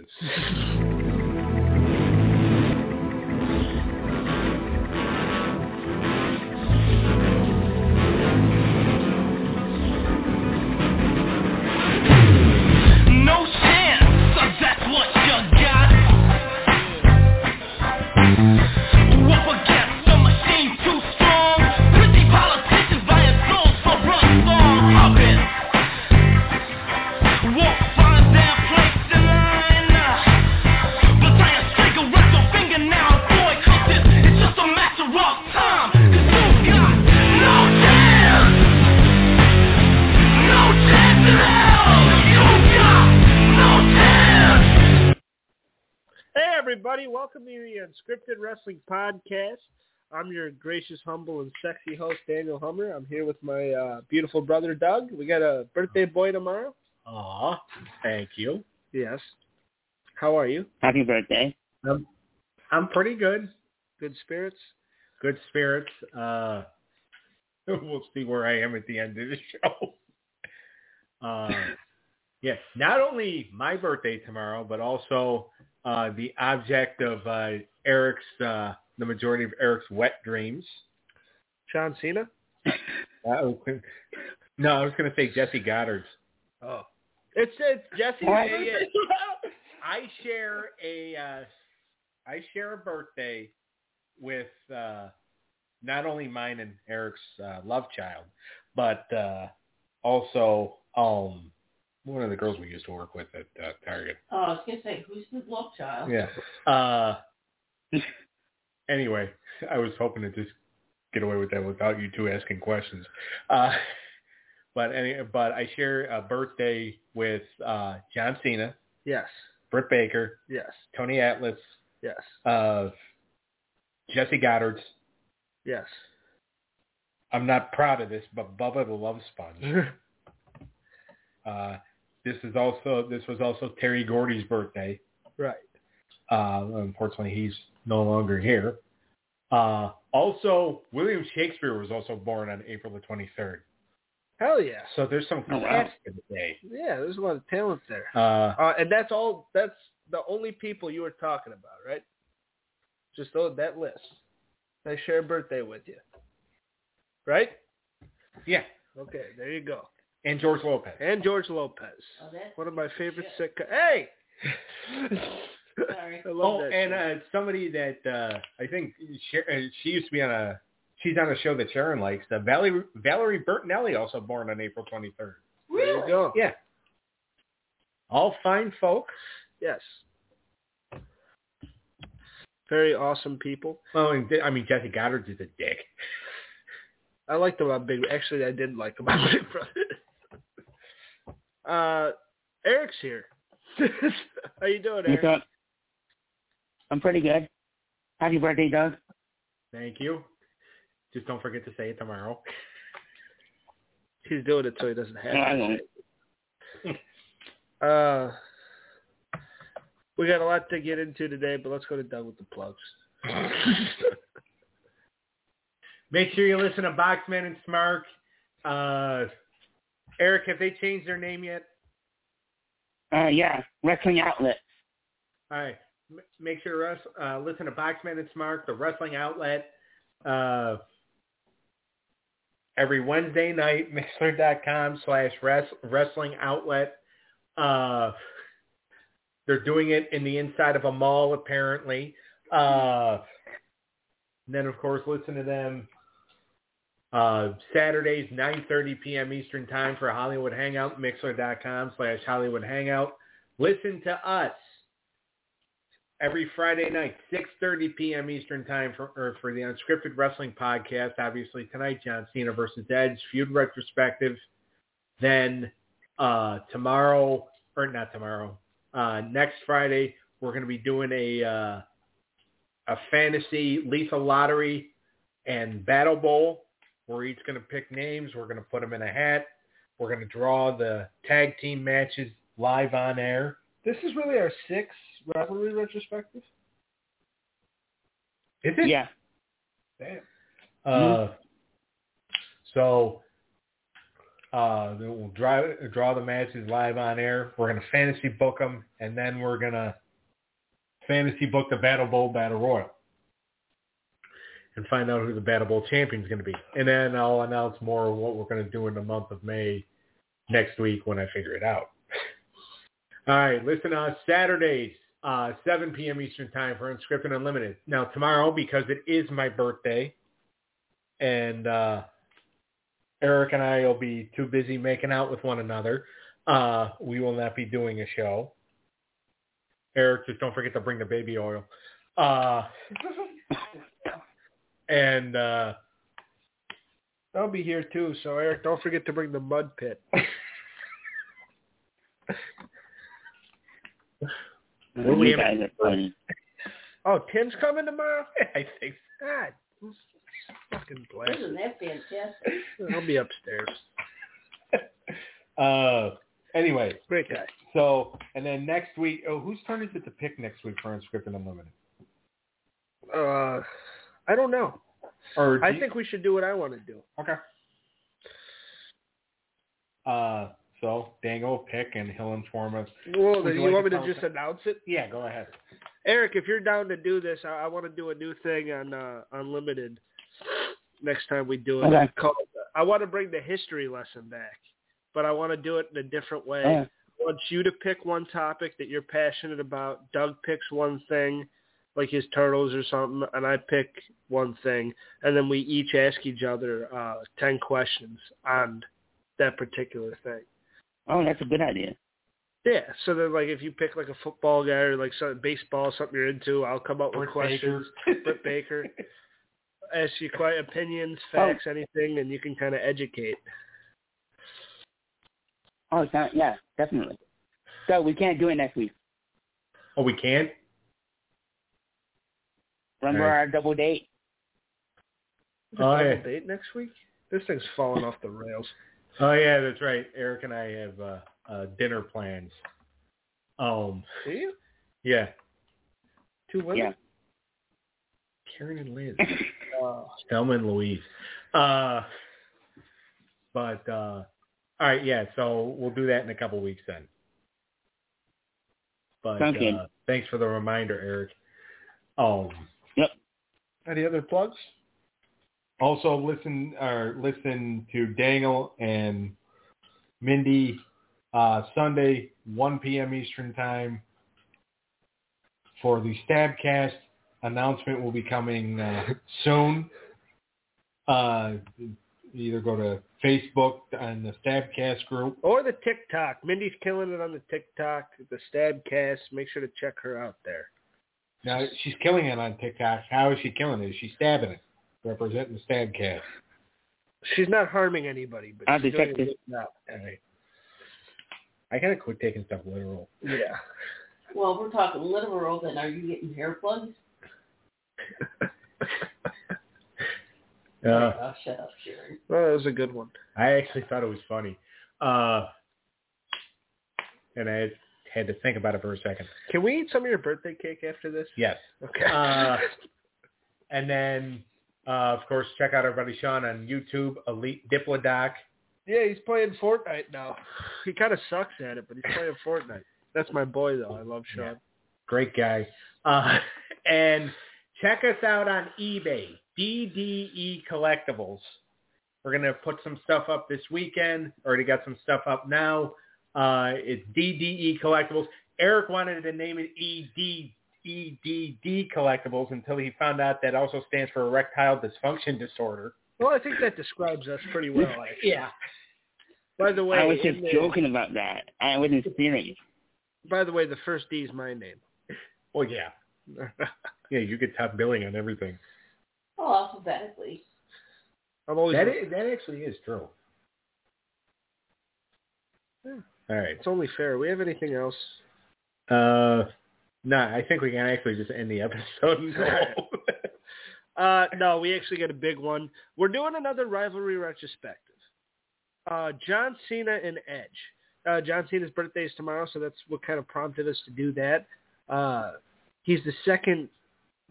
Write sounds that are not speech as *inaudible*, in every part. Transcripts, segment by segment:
is. *laughs* Unscripted Wrestling Podcast. I'm your gracious, humble, and sexy host, Daniel Hummer. I'm here with my uh, beautiful brother, Doug. We got a birthday boy tomorrow. Aw, thank you. Yes. How are you? Happy birthday. I'm, I'm pretty good. Good spirits? Good spirits. Uh, *laughs* we'll see where I am at the end of the show. *laughs* Uh, yeah, not only my birthday tomorrow, but also uh, the object of uh, Eric's, uh, the majority of Eric's wet dreams. John Cena? Uh, no, I was going to say Jesse Goddard's. Oh. It's, it's Jesse's What? birthday. I share a uh, I share a birthday with uh, not only mine and Eric's uh, love child, but uh, also um, one of the girls we used to work with at uh, Target. Oh, I was gonna say, who's the love child? Yeah. Uh, anyway, I was hoping to just get away with that without you two asking questions. Uh, but any, but I share a birthday with uh, John Cena, Yes. Britt Baker, Yes. Tony Atlas, Yes. uh, Jesse Goddard's. Yes. I'm not proud of this, but Bubba the Love Sponge. *laughs* Uh, this is also this was also Terry Gordy's birthday. right. Uh, unfortunately, he's no longer here. Uh, also, William Shakespeare was also born on April the 23rd. Hell yeah. So there's some Oh, wow. class the day. Yeah, there's a lot of talent there. Uh, Uh, and that's all, that's the only people you were talking about, right? Just those, that list. I share a birthday with you. Right? yeah, Okay, there you go. and George Lopez. And George Lopez. Oh, that's One of my favorite shit. sick. Hey! *laughs* Sorry. I Oh, and uh, somebody that uh, I think Sher- uh, she used to be on a she's on a show that Sharon likes. Uh, Valerie Valerie Bertinelli also born on April 23rd. There Really? you go. Yeah, all fine folks. Yes. Very awesome people. Well, and, I mean Jesse Goddard's is a dick. I liked him on Big. Actually, I did like him on Big Brother. Uh, Eric's here. *laughs* How you doing, What's Eric? up? I'm pretty good. Happy birthday, Doug. Thank you. Just don't forget to say it tomorrow. He's doing it so he doesn't have No, I to. *laughs* Uh, we got a lot to get into today, but let's go to Doug with the plugs. *laughs* Make sure you listen to Boxman and Smark. Uh, Eric, have they changed their name yet? Uh, yeah, Wrestling Outlet. All right. Make sure to uh, listen to Boxman and Smart, the wrestling outlet, uh, every Wednesday night, Mixlr.com slash res- wrestling outlet. Uh, they're doing it in the inside of a mall, apparently. Uh, then, of course, listen to them uh, Saturdays, 9.30 p.m. Eastern Time for Hollywood Hangout, Mixlr.com slash Hollywood Hangout. Listen to us every Friday night, 6.30 p.m. Eastern Time for, or for the Unscripted Wrestling Podcast. Obviously, tonight, John Cena versus Edge, feud retrospective. Then uh, tomorrow, or not tomorrow, uh, next Friday, we're going to be doing a uh, a fantasy lethal lottery and battle bowl. We're each going to pick names. We're going to put them in a hat. We're going to draw the tag team matches live on air. This is really our sixth rivalry retrospective. Is it? Yeah. Damn. Uh, so Uh, we'll draw draw the matches live on air. We're gonna fantasy book them, and then we're gonna fantasy book the Battle Bowl Battle Royal, and find out who the Battle Bowl champion is gonna be. And then I'll announce more of what we're gonna do in the month of May next week when I figure it out. *laughs* All right, listen to us Saturdays, uh, 7 p.m. Eastern Time for Unscripted Unlimited. Now tomorrow, because it is my birthday, and uh, Eric and I will be too busy making out with one another. Uh, we will not be doing a show. Eric, just don't forget to bring the baby oil. Uh, *laughs* and uh, I'll be here too. So Eric, don't forget to bring the mud pit. *laughs* we you guys are funny. Oh, Tim's coming tomorrow. *laughs* I think God, fucking blast. Isn't that fantastic? I'll be upstairs. *laughs* Uh, anyway, Great guy. so and then next week, oh, whose turn is it to pick next week for Unscripted Unlimited? Uh, I don't know. Or do I you- think we should do what I want to do. okay. Uh, so Dango will pick and he'll inform us. Well, Would you, you like want me to to just us- announce it? Yeah, go ahead. Eric, if you're down to do this, I, I want to do a new thing on uh, Unlimited next time we do it. Okay. Called, I want to bring the history lesson back, but I want to do it in a different way. Yeah. I want you to pick one topic that you're passionate about. Doug picks one thing, like his turtles or something, and I pick one thing, and then we each ask each other uh, ten questions on that particular thing. Oh, that's a good idea. Yeah, so then like if you pick like a football guy or like some baseball, something you're into, I'll come up with questions. Baker. Britt Baker. *laughs* Ask you quite opinions, Oh. facts, anything, and you can kind of educate. Oh, it's not, yeah, definitely. So we can't do it next week. Oh, we can't. Remember Right. our double date? Oh, double yeah. date next week? This thing's falling off the rails. Oh yeah, that's right. Eric and I have uh, uh, dinner plans. Um, Do you? yeah, Two women? Yeah. Karen and Liz, Oh. *laughs* Thelma and Louise. Uh, but uh, all right, yeah. So we'll do that in a couple weeks then. But Sounds good. uh, thanks for the reminder, Eric. Um, Any other plugs? Also listen or listen to Dangle and Mindy uh, Sunday 1 p.m. Eastern time for the Stabcast. Announcement will be coming uh, soon. Uh, either go to Facebook and the Stabcast group. Or the TikTok. Mindy's killing it on the TikTok, the Stabcast. Make sure to check her out there. Now she's killing it on TikTok. How is she killing it? Is she stabbing it? Representing the Stabcast. She's not harming anybody, but I'll she's doing a detect good job. All right. I gotta quit taking stuff literal. Yeah. Well, we're talking literal, then are you getting hair plugs? *laughs* Uh, oh, shut up, Sharon. Well, that was a good one. I actually thought it was funny. Uh, and I had to think about it for a second. Can we eat some of your birthday cake after this? Yes. Okay. Uh, *laughs* and then, uh, of course, check out our buddy Sean on YouTube, Elite Diplodoc. yeah, he's playing Fortnite now. He kind of sucks at it, but he's playing Fortnite. That's my boy, though. I love Sean. Yeah. Great guy. Uh, *laughs* and check us out on eBay, DDE Collectibles. We're going to put some stuff up this weekend. Already got some stuff up now. Uh, it's DDE Collectibles. Eric wanted to name it ED, EDD Collectibles until he found out that also stands for erectile dysfunction disorder. Well, I think that describes us pretty well. Actually. Yeah. By the way, I was just the- joking about that. I wasn't serious. by the way, the first D is my name. Well, yeah. *laughs* Yeah, you get top billing on everything. Oh, alphabetically. I'm always. That is, that actually is true. Yeah. All right. It's only fair. We have anything else? Uh, no, I think we can actually just end the episode. go. *laughs* Uh, no, we actually got a big one. We're doing another rivalry retrospective. Uh, John Cena and Edge. Uh, John Cena's birthday is tomorrow, so that's what kind of prompted us to do that. Uh, he's the second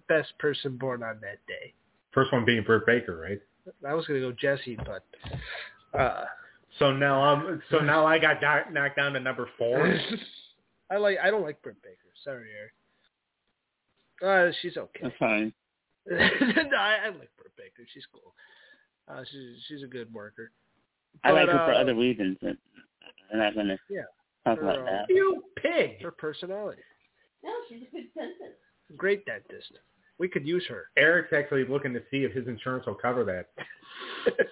best person born on that day. First one being Britt Baker, right? I was going to go Jesse, but uh, So now I'm so now I got knocked down to number four. *laughs* I like. I don't like Britt Baker. Sorry, Eric. Uh, she's okay. That's fine. *laughs* no, I, I like Britt Baker. She's cool. Uh, she's she's a good worker. I like her for uh, other reasons. But I'm not gonna Yeah. talk Her, about uh, that. You pig. Her personality. No, she's a good dentist. Great dentist. We could use her. Eric's actually looking to see if his insurance will cover that. *laughs*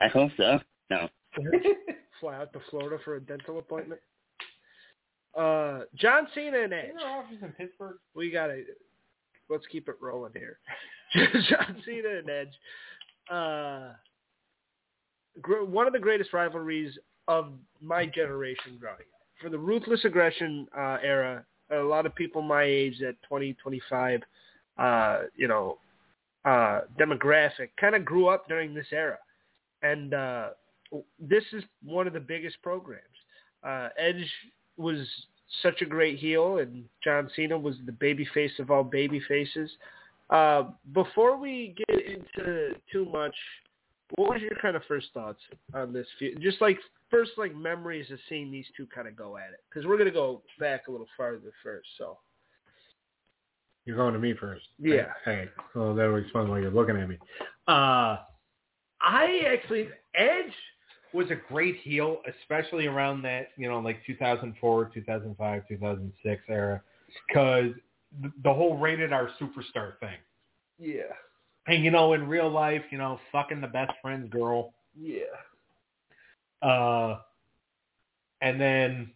I hope so. No. *laughs* Fly out to Florida for a dental appointment. Uh, John Cena and Edge. Isn't office in Pittsburgh? We gotta let's keep it rolling here. *laughs* *laughs* John Cena and Edge. Uh, gr- one of the greatest rivalries of my generation growing up. For the ruthless aggression uh, era, a lot of people my age at 20, 25, uh, you know, uh, demographic kind of grew up during this era. And uh, this is one of the biggest programs. Uh, Edge was such a great heel, and John Cena was the baby face of all baby faces. Uh, before we get into too much, what was your kind of first thoughts on this? feud? Just like first, like memories of seeing these two kind of go at it, because we're gonna go back a little farther first. So You're going to me first. Yeah. Hey, so that would fun while you're looking at me. Uh, I actually Edge was a great heel, especially around that you know like 2004, 2005, 2006 era, because the whole rated R superstar thing. yeah, And you know, in real life, you know, fucking the best friend's girl. yeah, Uh, and then,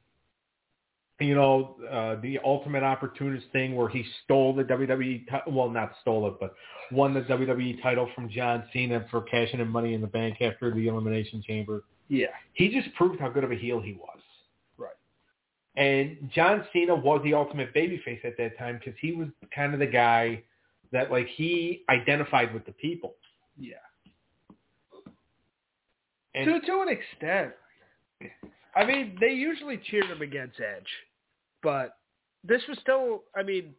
you know, uh, the ultimate opportunist thing where he stole the WWE, ti- well, not stole it, but won the WWE title from John Cena for cashing in Money in the Bank after the Elimination Chamber. yeah, He just proved how good of a heel he was. Right. And John Cena was the ultimate babyface at that time because he was kind of the guy that, like, he identified with the people. yeah. And to to an extent. I mean, they usually cheered him against Edge, but this was still. I mean,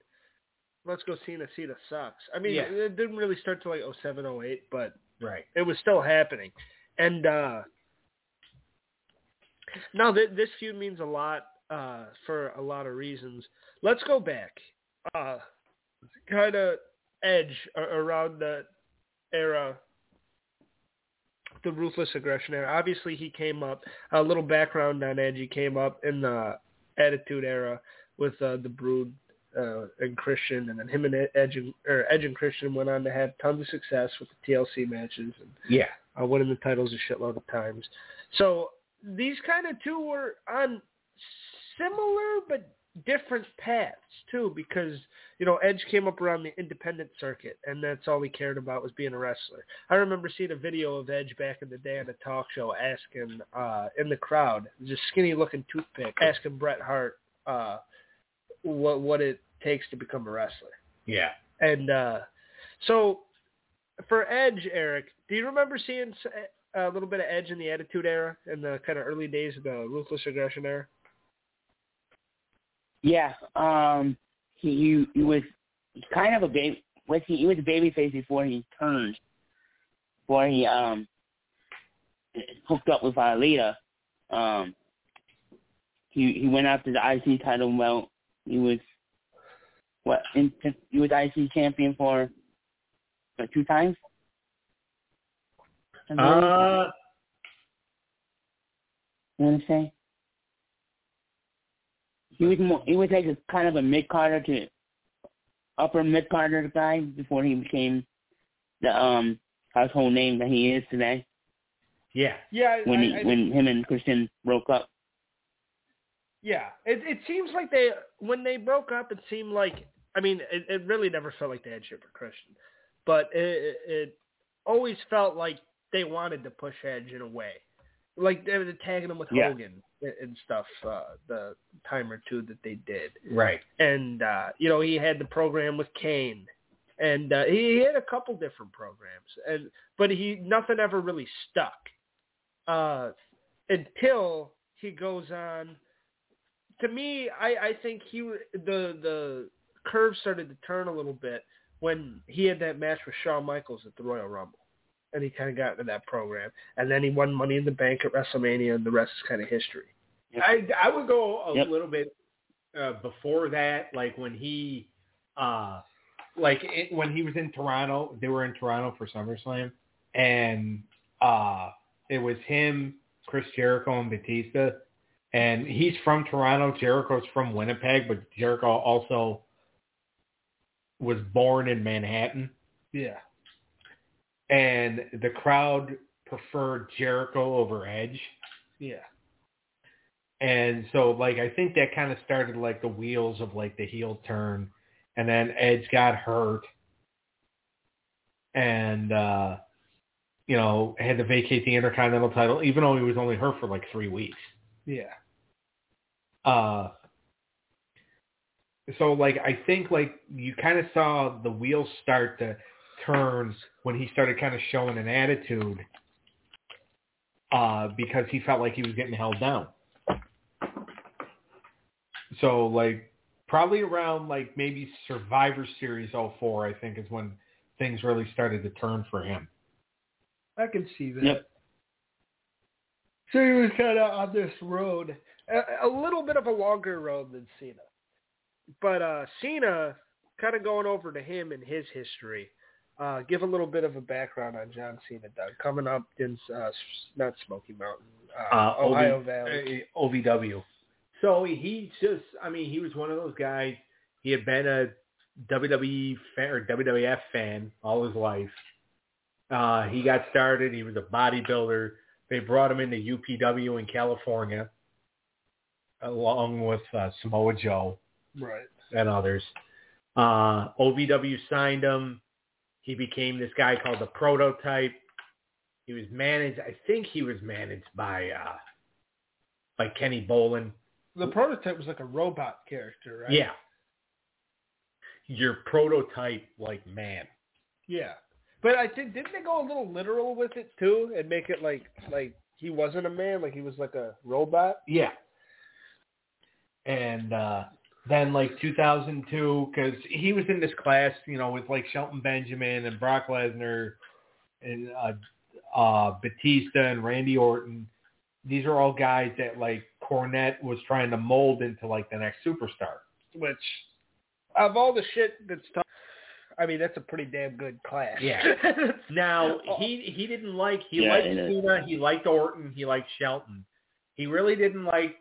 let's go Cena. Cena sucks. I mean, Yeah. it didn't really start till like 07, 08, but right. it was still happening. And uh no, th- this feud means a lot uh for a lot of reasons. Let's go back. Uh kind of edge around the era the ruthless aggression era. Obviously he came up a little background on Edge. He came up in the Attitude era with uh, the Brood uh, and Christian, and then him and Edge and, or Edge and Christian went on to have tons of success with the TLC matches and Yeah. uh, winning the titles a shitload of times. So these kind of two were on similar but different paths too, because you know Edge came up around the independent circuit, and that's all he cared about was being a wrestler. I remember seeing a video of Edge back in the day on a talk show, asking uh, in the crowd, just skinny looking toothpick, asking Bret Hart uh, what what it takes to become a wrestler. Yeah. And uh, so for Edge, Eric, do you remember seeing s- a little bit of Edge in the Attitude Era in the kind of early days of the Ruthless Aggression Era? Yeah. Um. He he, he was kind of a baby. Was he? He was a baby face before he turned. Before he um hooked up with Alita. Um. He he went after the IC title belt. He was what? In, he was IC champion for what, two times. Uh, You want to say? He was more, he was like a kind of a mid carder to upper mid carder guy before he became the um household name that he is today. yeah. Yeah, When he when him and Christian broke up. yeah. It it seems like they when they broke up, it seemed like I mean, it, it really never felt like they had shit for Christian, but it, it it always felt like they wanted to push Edge in a way, like they were tagging him with Yeah. Hogan and- stuff. Uh, the time or two that they did. Right. and uh, you know he had the program with Kane, and uh, he, he had a couple different programs, and but he nothing ever really stuck uh, until he goes on. To me, I, I think he the the curve started to turn a little bit when he had that match with Shawn Michaels at the Royal Rumble. And he kind of got into that program. And then he won Money in the Bank at WrestleMania, and the rest is kind of history. I I would go a Yep. little bit uh, before that, like when he, uh, like it, when he was in Toronto. They were in Toronto for SummerSlam, and uh, it was him, Chris Jericho, and Batista. And he's from Toronto. Jericho's from Winnipeg, but Jericho also was born in Manhattan. Yeah. And the crowd preferred Jericho over Edge. Yeah. And so like I think that kind of started like the wheels of like the heel turn and then Edge got hurt and uh you know, had to vacate the Intercontinental title even though he was only hurt for like 3 weeks. Yeah. Uh so like I think like you kind of saw the wheels start to turn when he started kind of showing an attitude uh because he felt like he was getting held down. So like probably around like maybe Survivor Series 04 I think is when things really started to turn for him. I can see that. Yep. So he was kind of on this road, a, a little bit of a longer road than Cena. But uh, Cena, kind of going over to him and his history. Uh, give a little bit of a background on John Cena, Doug. Coming up in uh, not Smoky Mountain, uh, Uh, Ohio OV Valley. OVW. So he just, I mean, he was one of those guys. He had been a WWE fan or WWF fan all his life. Uh, he got started. He was a bodybuilder. They brought him into UPW in California, along with uh, Samoa Joe Right. and others. Uh, OVW signed him. He became this guy called the Prototype. He was managed. I think he was managed by uh, by Kenny Bolin. The prototype was like a robot character, right? Yeah. Your prototype like man. Yeah. But I think didn't they go a little literal with it too, and make it like like he wasn't a man, like he was like a robot. Yeah. And uh, then like 2002, because he was in this class, you know, with like Shelton Benjamin and Brock Lesnar and uh, uh, Batista and Randy Orton. These are all guys that like Cornette was trying to mold into like the next superstar. Which, of all the shit that's, talk- I mean, that's a pretty damn good class. Yeah. *laughs* Now he he didn't like he Yeah, liked. Cena, he liked Orton, he liked Shelton. He really didn't like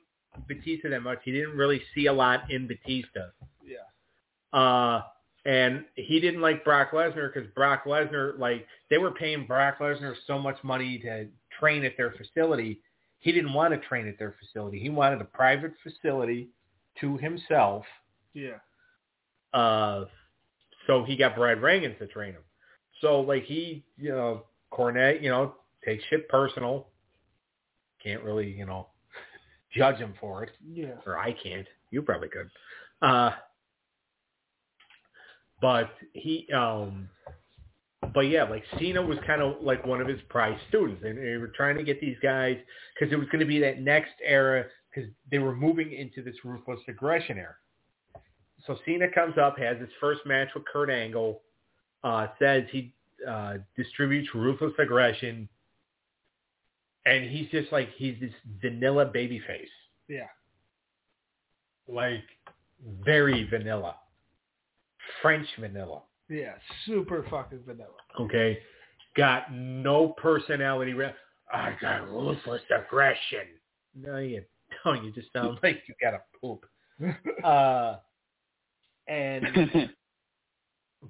Batista that much. He didn't really see a lot in Batista. yeah. Uh, and he didn't like Brock Lesnar because Brock Lesnar, like, they were paying Brock Lesnar so much money to train at their facility. He didn't want to train at their facility. He wanted a private facility to himself. Yeah. Uh, so he got Brad Rheingans to train him. So, like, he, you know, Cornette, you know, takes shit personal. Can't really, you know, judge him for it Yeah. or I can't. You probably could. Uh, but he, um, but yeah, like Cena was kind of like one of his prize students, and they were trying to get these guys because it was going to be that next era because they were moving into this ruthless aggression era. So Cena comes up, has his first match with Kurt Angle, uh, says he uh, distributes ruthless aggression, and he's just like he's this vanilla baby face. Yeah. like very vanilla, French vanilla. Yeah. Super fucking vanilla. Okay, got no personality. Re- I got ruthless aggression. No, you don't. You just sound *laughs* like you got a poop. *laughs* Uh, and *laughs*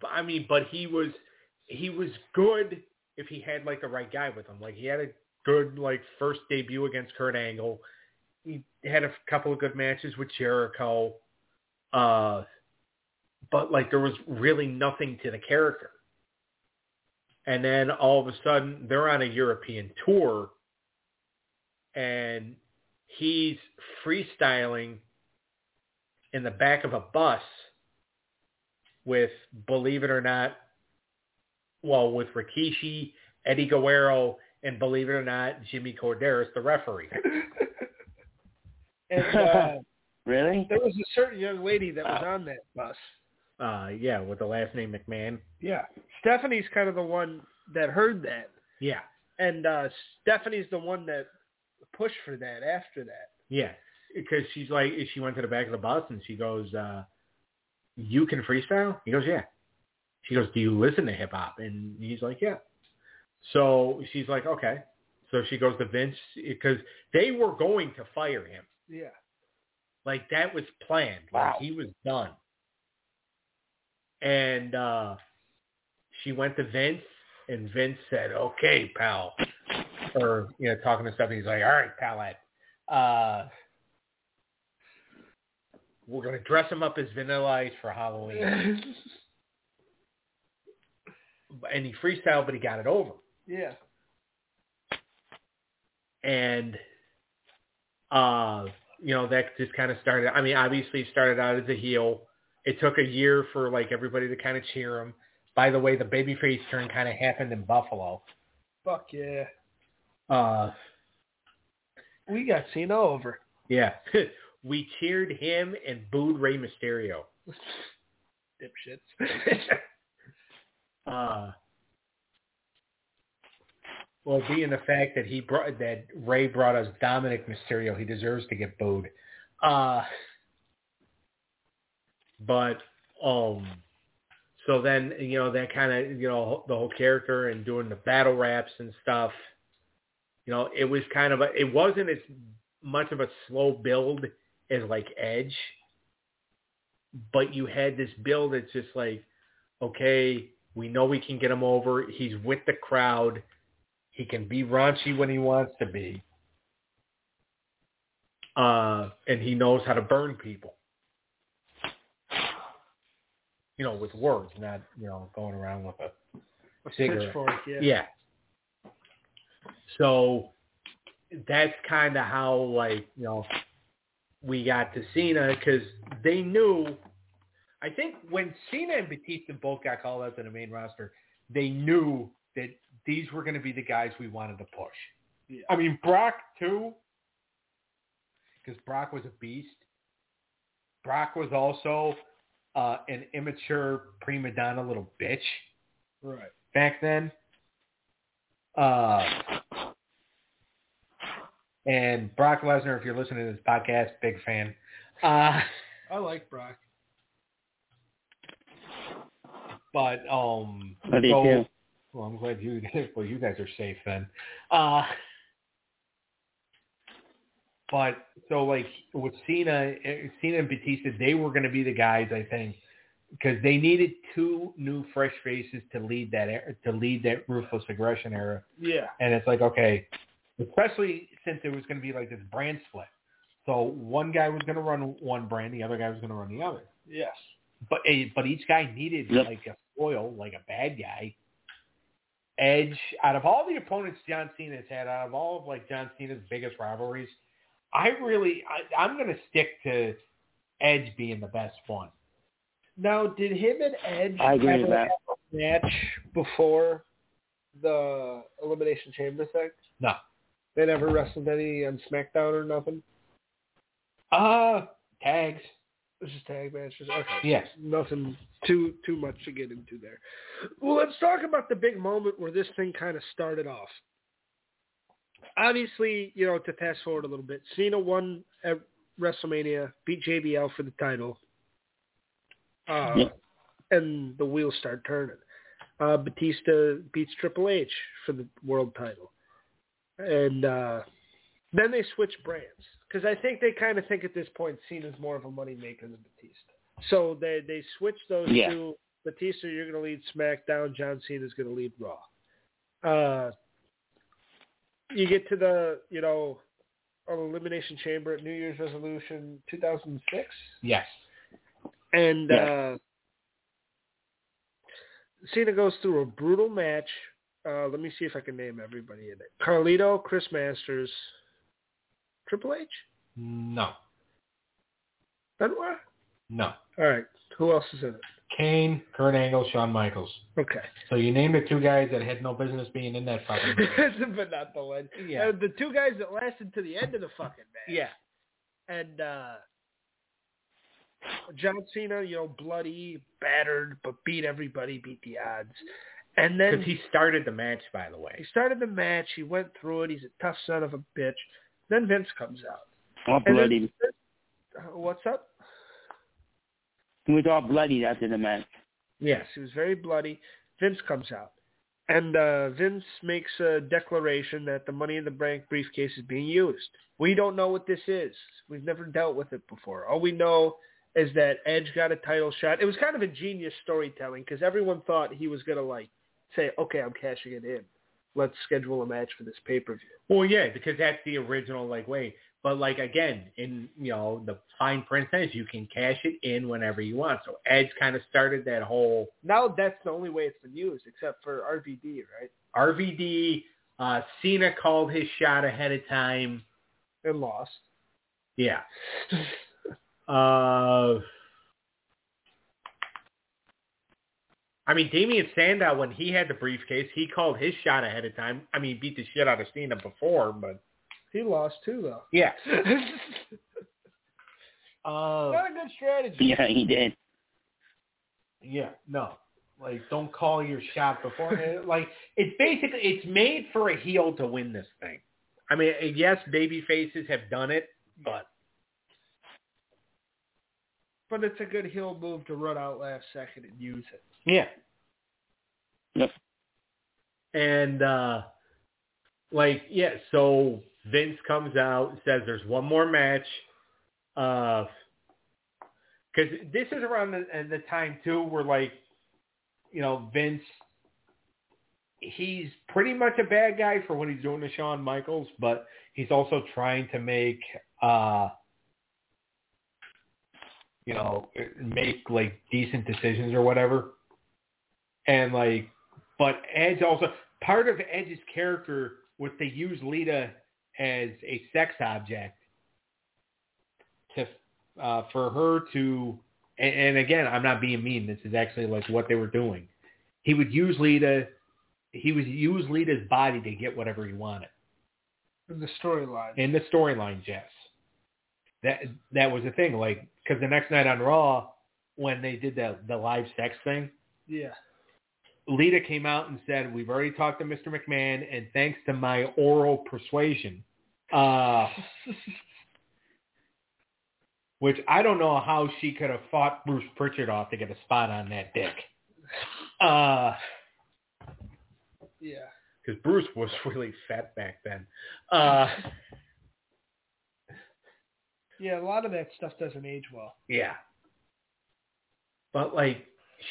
I mean, but he was he was good if he had like the right guy with him. Like he had a good like first debut against Kurt Angle. He had a couple of good matches with Jericho. Uh, but like there was really nothing to the character. And then all of a sudden they're on a European tour and he's freestyling in the back of a bus with, believe it or not, well, with Rikishi, Eddie Guerrero, and believe it or not, Jimmy Korderas, the referee. *laughs* And uh, *laughs* really? there was a certain young lady that was on that bus. Uh, yeah, with the last name McMahon. Yeah. Stephanie's kind of the one that heard that. Yeah. And uh Stephanie's the one that pushed for that after that. Yeah. Because she's like, she went to the back of the bus and she goes, uh, you can freestyle? He goes, yeah. She goes, do you listen to hip hop? And he's like, yeah. So she's like, okay. So she goes to Vince because they were going to fire him. Yeah. Like that was planned. Wow. Like he was done. And uh she went to Vince and Vince said, Okay, pal. Or, you know, talking to Stephanie, he's like, All right, palette. Uh we're gonna dress him up as vanilla ice for Halloween. *laughs* and he freestyled but he got it over. Yeah. and uh you know that just kind of started i mean obviously started out as a heel it took a year for like everybody to kind of cheer him by the way the babyface turn kind of happened in buffalo Fuck yeah. uh We got Cena over. yeah *laughs* we cheered him and booed Rey Mysterio *laughs* Dipshits. *laughs* uh well being the fact that he brought that Rey brought us Dominik Mysterio he deserves to get booed. Uh but um so then you know that kind of you know the whole character and doing the battle raps and stuff you know it was kind of a it wasn't as much of a slow build as like edge. But you had this build that's just like okay we know we can get him over. He's with the crowd he can be raunchy when he wants to be uh and he knows how to burn people you know, with words, not you know going around with a A Cigarette. yeah. yeah. So that's kind of how like you know we got to Cena because they knew. I think when Cena and Batista both got called up to the main roster, they knew that these were going to be the guys we wanted to push. Yeah. I mean Brock too, because Brock was a beast. Brock was also uh, an immature prima donna little bitch Right. back then. Uh, and Brock Lesnar, if you're listening to this podcast, big fan. Uh, I like Brock. *laughs* but um, I do so- too. Well, I'm glad you *laughs* well you guys are safe then. Uh, but so like with Cena, eh, Cena and Batista, they were going to be the guys I think because they needed two new fresh faces to lead that era- to lead that ruthless aggression era. Yeah. And it's like, okay, especially since it was going to be like this brand split. So one guy was going to run one brand, the other guy was going to run the other. Yes. But eh, but each guy needed Yep. like a foil, like a bad guy. Edge, out of all the opponents John Cena's had, out of all of like John Cena's biggest rivalries, I really, I, I'm going to stick to Edge being the best one. Now, did him and Edge I agree ever with that. have a match before the Elimination Chamber thing? No. They never wrestled any on SmackDown or nothing? Uh, tags. It was just tag matches. Okay. Yes. Nothing too too much to get into there. Well, let's talk about the big moment where this thing kind of started off. Obviously, you know, to fast forward a little bit, Cena won at WrestleMania, beat JBL for the title, uh, Yeah. and the wheels start turning. Uh, Batista beats Triple H for the world title, and uh, then they switch brands because I think they kind of think at this point Cena's more of a moneymaker than Batista. So they they switch those Yeah. two. Batista, you're going to lead SmackDown. John Cena's going to lead Raw. Uh, you get to the you know elimination chamber at New Year's Resolution 2006, Yes. and Yes. uh, Cena goes through a brutal match. Uh, let me see if I can name everybody in it. Carlito, Chris Masters, Triple H, No. Benoit. No. All right, who else is in it? Kane, Kurt Angle, Shawn Michaels. Okay, So you named the two guys that had no business being in that fucking *laughs* match. but not the one. Yeah. Uh, the two guys that lasted to the end of the fucking match. Yeah. and uh John Cena, you know, bloody, battered, but beat everybody, beat the odds. And then Because he started the match, by the way. he started the match. He went through it. He's a tough son of a bitch. Then Vince comes out. All And bloody. uh, what's up? He was all bloody after the match. Yes. He was very bloody. Vince comes out. And uh, Vince makes a declaration that the Money in the Bank briefcase is being used. We don't know what this is. We've never dealt with it before. All we know is that Edge got a title shot. It was kind of ingenious storytelling because everyone thought he was going to like say, okay, I'm cashing it in. Let's schedule a match for this pay-per-view. Well, yeah, because that's the original like way. But like again, in you know the fine print says you can cash it in whenever you want. So Edge kind of started that whole Now that's the only way it's been used except for RVD, right? RVD. Uh, Cena called his shot ahead of time. And lost. Yeah. *sighs* Uh, I mean, Damien Sandow, when he had the briefcase, he called his shot ahead of time. I mean, he beat the shit out of Cena before, but He lost too, though. yeah. *laughs* Uh, Not a good strategy. Yeah, he did. yeah, no. Like, don't call your shot before. like, it's basically it's made for a heel to win this thing. I mean, yes, baby faces have done it, but But it's a good heel move to run out last second and use it. Yeah. Yep. And uh like yeah, so Vince comes out and says there's one more match. Uh cuz this is around the, the time too where like you know Vince he's pretty much a bad guy for what he's doing to Shawn Michaels, but he's also trying to make uh you know make like decent decisions or whatever. And like but Edge also part of Edge's character was to use Lita as a sex object to uh, for her to and, and again I'm not being mean this is actually like what they were doing he would use Lita he would use Lita's body to get whatever he wanted In the storyline. in the storyline yes that that was the thing like because the next night on Raw when they did the the live sex thing Yeah. Lita came out and said, "We've already talked to Mr. McMahon, and thanks to my oral persuasion, uh, *laughs* which I don't know how she could have fought Bruce Pritchard off to get a spot on that dick, because Yeah. Because Bruce was *laughs* really fat back then. Uh, Yeah, a lot of that stuff doesn't age well. yeah, but like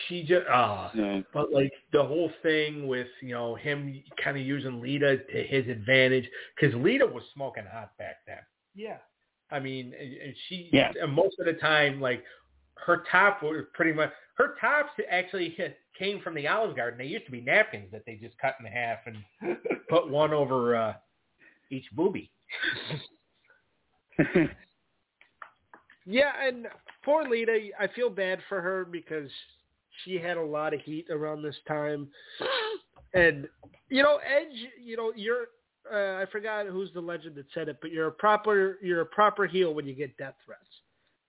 she just, uh, So, But like the whole thing with you know him kind of using Lita to his advantage because Lita was smoking hot back then. Yeah. I mean, and and she Yeah. and most of the time like her top was pretty much her tops actually *laughs* came from the Olive Garden. They used to be napkins that they just cut in half and *laughs* put one over uh, each boobie. *laughs* Yeah, and poor Lita, I feel bad for her because she had a lot of heat around this time. And you know, Edge, you know, you're uh, I forgot who's the legend that said it, but you're a proper you're a proper heel when you get death threats.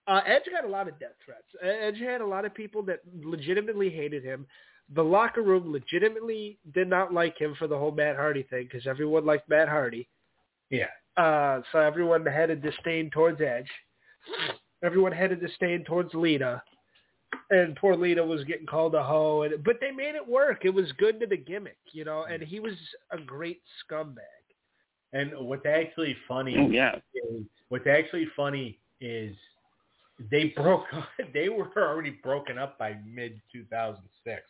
Uh, Edge got a lot of death threats. Edge had a lot of people that legitimately hated him. The locker room legitimately did not like him for the whole Matt Hardy thing because everyone liked Matt Hardy. Yeah. Uh, so everyone had a disdain towards Edge. Everyone had a disdain towards Lita. And poor Lita was getting called a hoe. And, but they made it work. It was good to the gimmick, you know, and he was a great scumbag. And what's actually funny oh yeah. is what's actually funny is they broke *laughs* they were already broken up by mid 2006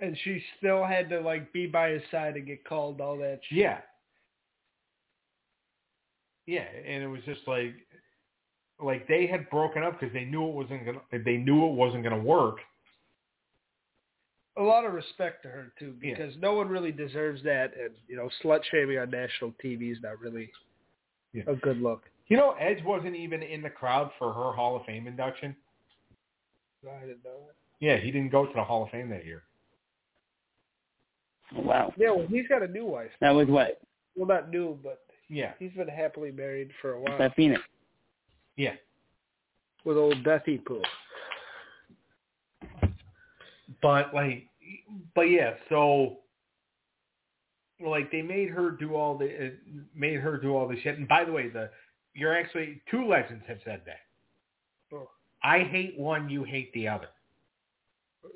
And she still had to, like, be by his side and get called all that shit. yeah yeah and it was just like like they had broken up because they knew it wasn't gonna they knew it wasn't gonna work A lot of respect to her, too, Yeah. because no one really deserves that. And, you know, slut-shaming on national TV is not really Yeah. a good look. you know edge wasn't even in the crowd for her hall of fame induction I didn't know that. yeah he didn't go to the hall of fame that year Oh, wow. Yeah, well, he's got a new wife. That was what? Well, not new, but yeah he's been happily married for a while Beth Phoenix. Yeah with old Bethy Pooh. but like, but yeah, so like they made her do all the uh, made her do all the shit. And by the way, the you're actually two legends have said that. Oh. I hate one, you hate the other.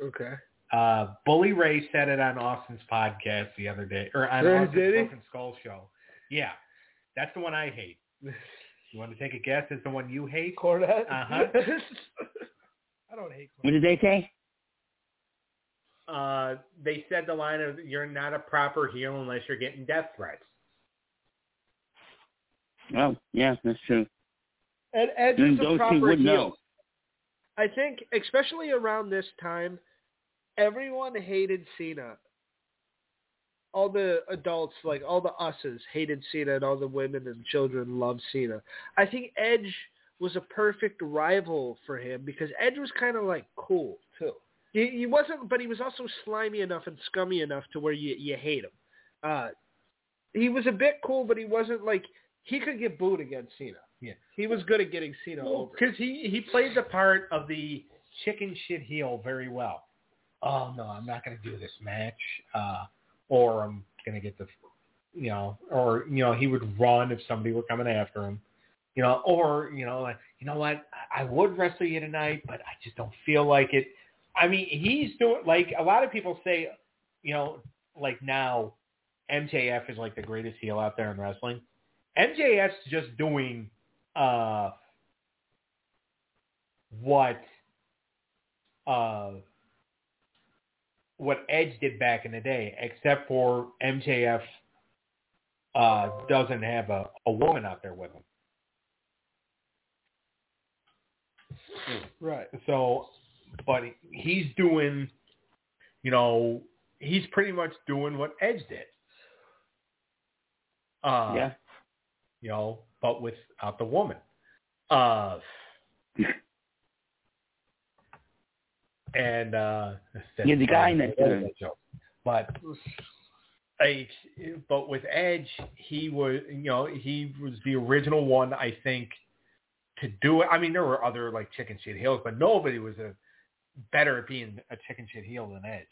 Okay. Uh, Bully Ray said it on Austin's podcast the other day, or on Austin's? Broken Skull show. Yeah, that's the one I hate. *laughs* You want to take a guess? Is the one you hate? Cornette. Uh-huh. *laughs* I don't hate What did they say? Uh, they said the line of "You're not a proper heel unless you're getting death threats." Oh, yeah, that's true. And Edge Then is a those two proper would heel. know. I think, especially around this time, everyone hated Cena. All the adults, like all the us's, hated Cena, and all the women and children loved Cena. I think Edge was a perfect rival for him because Edge was kind of like cool too. He, he wasn't, but he was also slimy enough and scummy enough to where you you hate him. Uh, he was a bit cool, but he wasn't like he could get booed against Cena. Yeah. he was good at getting Cena over. Because he he played the part of the chicken shit heel very well. Oh no, I'm not going to do this match, uh, or I'm to get the, you know, or you know he would run if somebody were coming after him, you know, or you know like you know what I I would wrestle you tonight, but I just don't feel like it. I mean, he's doing like a lot of people say, you know, like now MJF is like the greatest heel out there in wrestling. MJF's just doing uh what uh what Edge did back in the day, except for MJF uh doesn't have a, a woman out there with him. Right. So but he's doing you know, he's pretty much doing what Edge did. Uh yeah. you know, but without the woman. Uh, *laughs* and uh, Yeah, the guy next to him. But I, but with Edge, he was, you know, he was the original one, I think, to do it. I mean, there were other like chicken shit heels, but nobody was a better at being a chicken shit heel than Edge.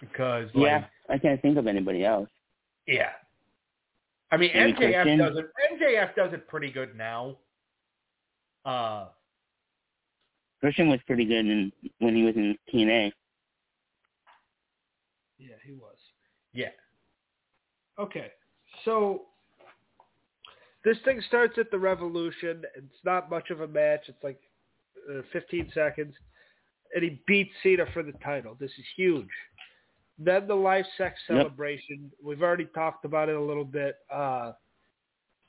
Because like, Yeah, I can't think of anybody else. yeah. I mean, Maybe MJF Christian? does it. MJF does it pretty good now. Uh, Christian was pretty good in, when he was in TNA. Yeah, he was. yeah. Okay, so this thing starts at the Revolution. It's not much of a match. It's like uh, 15 seconds, and he beats Cena for the title. This is huge. Then the life sex Yep. celebration. We've already talked about it a little bit. Uh,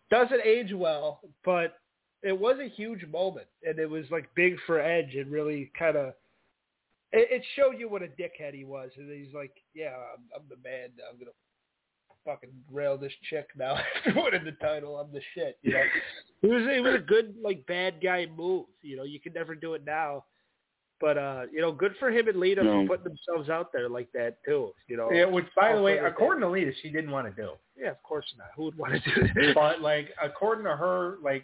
doesn't age well, but it was a huge moment, and it was like big for Edge. and really kind of it, it showed you what a dickhead he was, and he's like, "Yeah, I'm, I'm the man. I'm gonna fucking rail this chick now *laughs* after winning the title. I'm the shit." You know, it was it was a good like bad guy move. You know, you could never do it now, but uh, you know, good for him and Lita No. for putting themselves out there like that too. You know, Yeah, which, by the way, with according to Lita, she didn't want to do. yeah, of course not. Who would want to do that? But like, according to her, like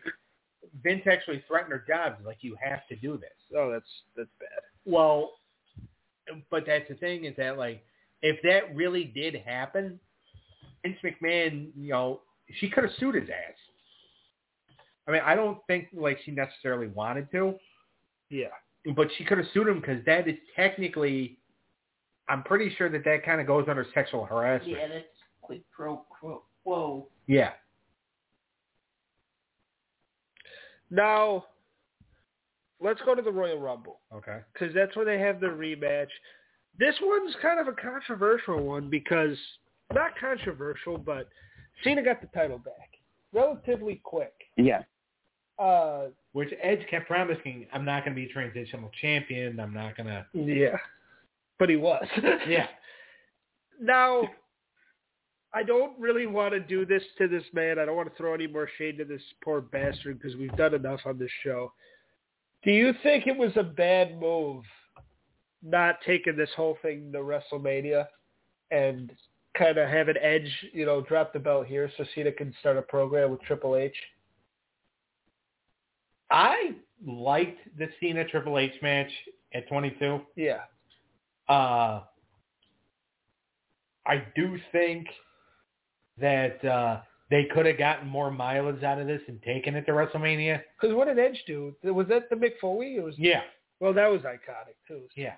Vince actually threatened her job. Like, you have to do this. oh, that's that's bad. Well, but that's the thing is that like, if that really did happen, Vince McMahon, you know, she could have sued his ass. I mean, I don't think like she necessarily wanted to, Yeah, but she could have sued him because that is technically, I'm pretty sure that that kind of goes under sexual harassment. Yeah, that's quid pro quo. Whoa. Yeah. Now let's go to the Royal Rumble. Okay. because that's where they have their rematch. This one's kind of a controversial one because not controversial, but Cena got the title back relatively quick. Yeah. Uh, Which Edge kept promising, I'm not going to be a transitional champion. I'm not going to. yeah, but he was. Yeah. *laughs* Now, I don't really want to do this to this man. I don't want to throw any more shade to this poor bastard because we've done enough on this show. Do you think it was a bad move not taking this whole thing to WrestleMania and kind of have an Edge, you know, drop the belt here so Cena can start a program with Triple H? I liked the Cena Triple H match at 22. Yeah. Uh, I do think that uh, they could have gotten more mileage out of this and taken it to WrestleMania. Because what did Edge do? Was that the Mick Foley? It was. Yeah, Well, that was iconic too. yeah.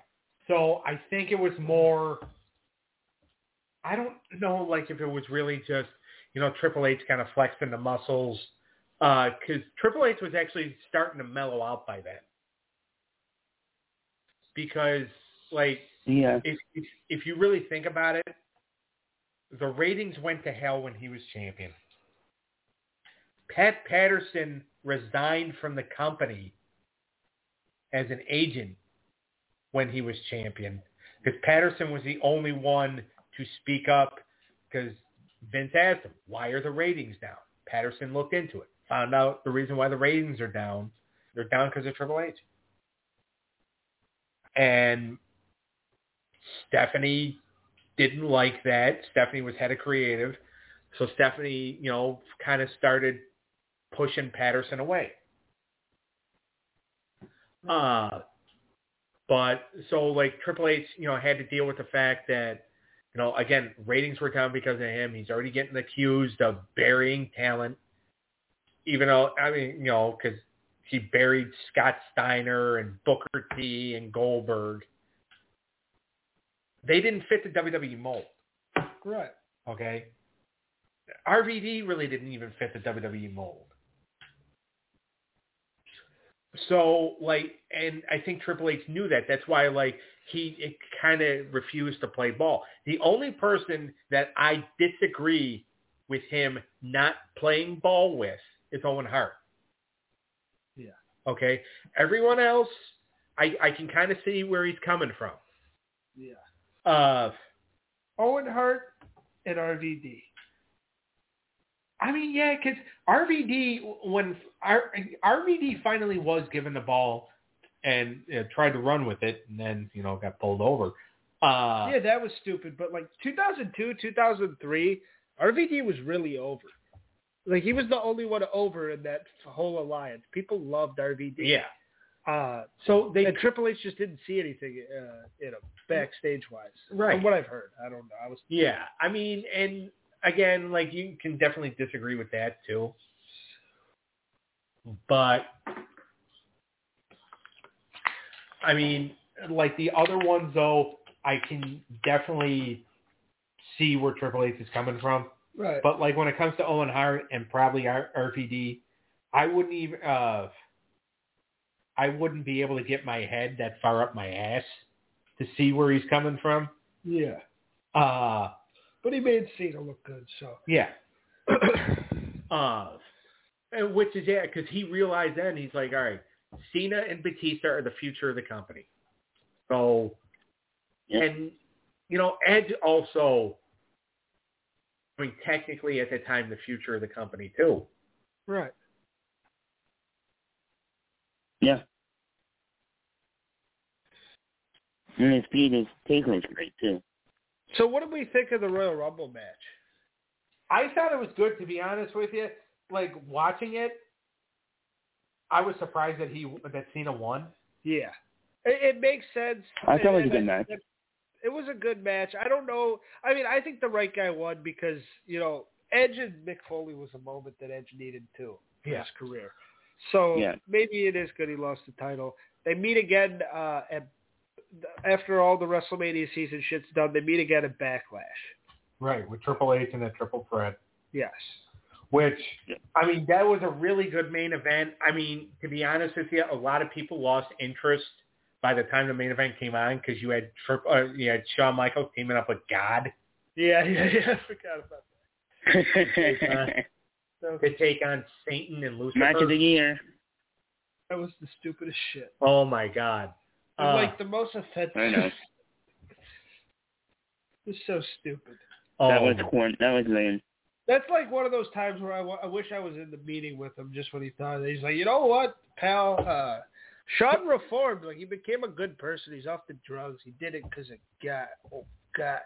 So I think it was more. I don't know, like if it was really just you know Triple H kind of flexing the muscles, because Triple H was actually starting to mellow out by then. Because like Yeah. if, if if you really think about it, the ratings went to hell when he was champion. Pat Patterson resigned from the company as an agent when he was champion because Patterson was the only one to speak up because Vince asked him, why are the ratings down? Patterson looked into it, found out the reason why the ratings are down. They're down because of Triple H. And Stephanie didn't like that. Stephanie was head of creative. So Stephanie, you know, kind of started pushing Patterson away. Uh, but so like Triple H, you know, had to deal with the fact that, you know, again, ratings were down because of him. He's already getting accused of burying talent, even though, I mean, you know, because he buried Scott Steiner and Booker T and Goldberg. They didn't fit the WWE mold. Right. Okay. RVD really didn't even fit the WWE mold. So like, and I think Triple H knew that. That's why like he kind of refused to play ball. The only person that I disagree with him not playing ball with is Owen Hart. Yeah. Okay. Everyone else, I I can kind of see where he's coming from. Yeah. Uh, Owen Hart and RVD. I mean, yeah, because RVD when R, RVD finally was given the ball and uh, tried to run with it, and then you know got pulled over. Uh, yeah, that was stupid. But like 2002, 2003, RVD was really over. Like he was the only one over in that whole alliance. People loved RVD. yeah. Uh, So they and Triple H just didn't see anything, uh, you know, backstage wise. Right. From what I've heard, I don't know. I was. Yeah, I mean, and again, like you can definitely disagree with that too. But I mean, like the other ones though, I can definitely see where Triple H is coming from. Right. But like when it comes to Owen Hart and probably R- RVD, I wouldn't even uh I wouldn't be able to get my head that far up my ass to see where he's coming from. yeah. Uh But he made Cena look good, so. yeah. *clears throat* uh and which is yeah, because he realized then he's like, all right, Cena and Batista are the future of the company. So Yeah. and you know, Edge also I mean technically at the time the future of the company too. Right. Yeah. And his speed is takeover is great too. So what did we think of the Royal Rumble match? I thought it was good to be honest with you. Like watching it, I was surprised that he that Cena won. Yeah. It, it makes sense. I thought it was a good match. It was a good match. I don't know. I mean, I think the right guy won because, you know, Edge and Mick Foley was a moment that Edge needed too in Yeah. his career. So Yeah. maybe it is good he lost the title. They meet again uh, at after all the WrestleMania season shit's done. They meet again at Backlash. Right, with Triple H and a triple threat. Yes. Which I mean, that was a really good main event. I mean, to be honest with you, a lot of people lost interest by the time the main event came on because you had Trip, uh, you had Shawn Michaels teaming up with God Yeah, *laughs* yeah, yeah. I forgot about that. to take on Satan and Lucifer. Match of the year. That was the stupidest shit. Oh my God! And, Uh, like the most offensive. I know. *laughs* It's so stupid. That oh, was corn. That was lame. That's like one of those times where I, wa- I wish I was in the meeting with him just when he thought he's like, you know what, pal, uh, Shawn reformed. Like he became a good person. He's off the drugs. He did it because of God. Oh God,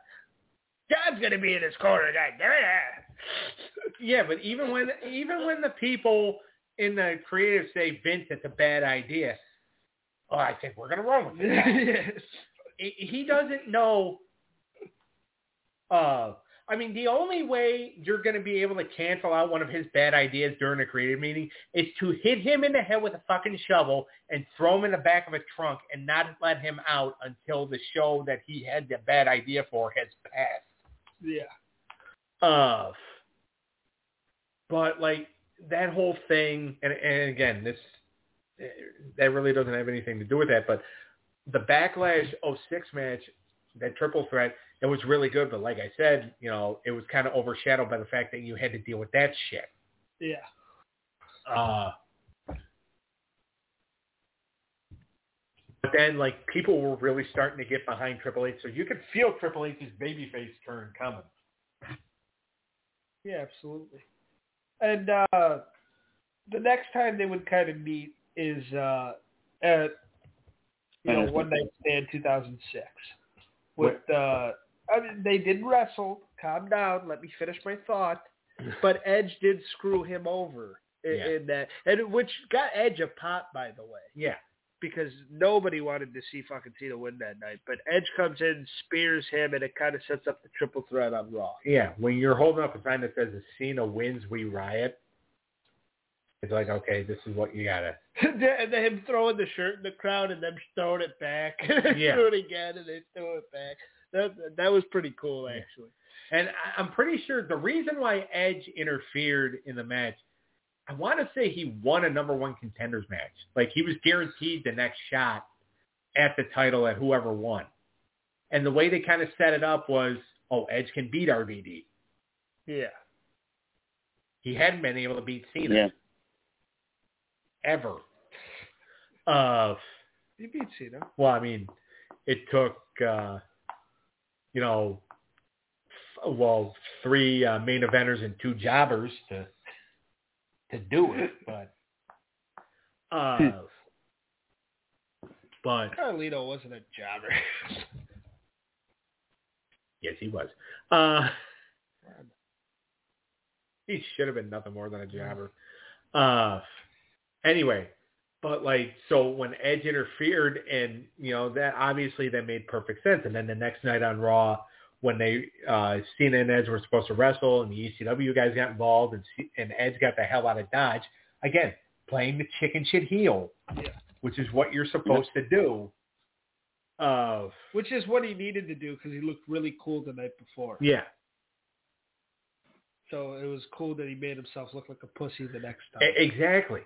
God's gonna be in his corner. God damn it. *laughs* yeah, but even when even when the people in the creative say, Vince, it's a bad idea. Oh, I think we're gonna run with it. *laughs* yes. he he doesn't know. Uh, I mean, the only way you're going to be able to cancel out one of his bad ideas during a creative meeting is to hit him in the head with a fucking shovel and throw him in the back of a trunk and not let him out until the show that he had the bad idea for has passed. Yeah. Uh, but like that whole thing, and, and again, this that really doesn't have anything to do with that. But the Backlash 06 match, that triple threat, it was really good. But like I said, you know, it was kind of overshadowed by the fact that you had to deal with that shit. Yeah. Uh, but then, like, people were really starting to get behind Triple H, so you could feel Triple H's babyface turn coming. Yeah, absolutely. And uh the next time they would kind of meet is uh at you know One Night Stand 2006 with uh I mean they did wrestle. Calm down. Let me finish my thought. *laughs* But Edge did screw him over in, Yeah. in that, and which got Edge a pop, by the way, Yeah. because nobody wanted to see fucking Cena win that night. But Edge comes in, spears him, and it kind of sets up the triple threat on Raw. Yeah, when you're holding up a sign that says "If Cena wins, we riot," it's like, okay, this is what you gotta. *laughs* and then him throwing the shirt in the crowd and them throwing it back. *laughs* Yeah. throw it again and they throw it back. That that was pretty cool actually. And I- I'm pretty sure the reason why Edge interfered in the match, I want to say he won a number one contenders match. Like he was guaranteed the next shot at the title at whoever won. And the way they kind of set it up was, oh, Edge can beat RVD. Yeah. He hadn't been able to beat Cena Yeah. Ever. Uh, He beat Cena. Well, I mean, it took, uh, you know, f- well, three uh, main eventers and two jobbers to to do it, *laughs* but uh, but Carlito wasn't a jobber. *laughs* yes, he was. Uh, he should have been nothing more than a jobber. Uh, anyway, but like, so when Edge interfered, and you know that obviously that made perfect sense. And then the next night on Raw, when they uh, Cena and Edge were supposed to wrestle, and the ECW guys got involved, and C- and Edge got the hell out of Dodge again, playing the chicken shit heel, Yeah. which is what you're supposed to do. Uh, Which is what he needed to do because he looked really cool the night before. yeah, So it was cool that he made himself look like a pussy the next time. Exactly.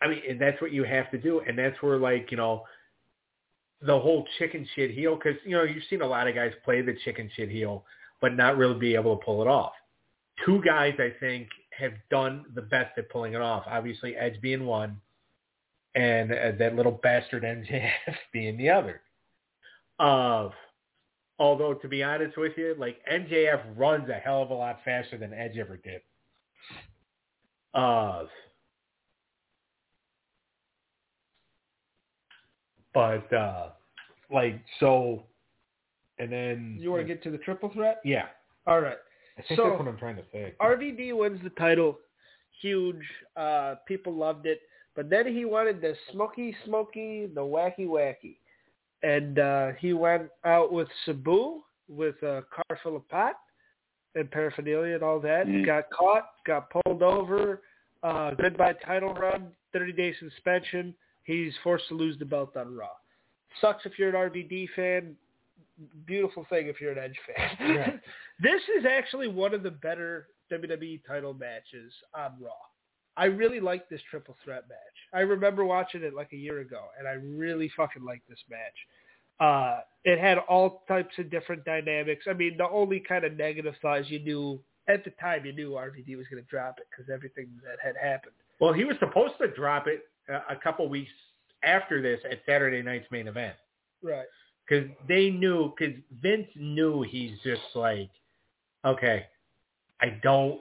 I mean, and that's what you have to do, and that's where like you know, the whole chicken shit heel because you know you've seen a lot of guys play the chicken shit heel, but not really be able to pull it off. Two guys I think have done the best at pulling it off. Obviously, Edge being one, and uh, that little bastard MJF *laughs* being the other. Uh, although to be honest with you, like MJF runs a hell of a lot faster than Edge ever did. Uh, but uh, like so, and then you want to get to the triple threat? yeah. All right. I think So- that's what I'm trying to say. RVD wins the title. Huge. Uh, people loved it. But then he wanted the smoky, smoky, the wacky, wacky. And uh, he went out with Sabu with a car full of pot and paraphernalia and all that. Mm. Got caught, got pulled over. Uh, goodbye title run, 30-day suspension. He's forced to lose the belt on Raw. Sucks if you're an RVD fan. Beautiful thing if you're an Edge fan. *laughs* Yeah. *laughs* This is actually one of the better WWE title matches on Raw. I really like this triple threat match. I remember watching it like a year ago, and I really fucking like this match. Uh, it had all types of different dynamics. I mean, the only kind of negative thought is you knew at the time you knew RVD was going to drop it because everything that had happened. Well, he was supposed to drop it a couple weeks after this at Saturday night's main event Right. because they knew because Vince knew he's just like, okay, I don't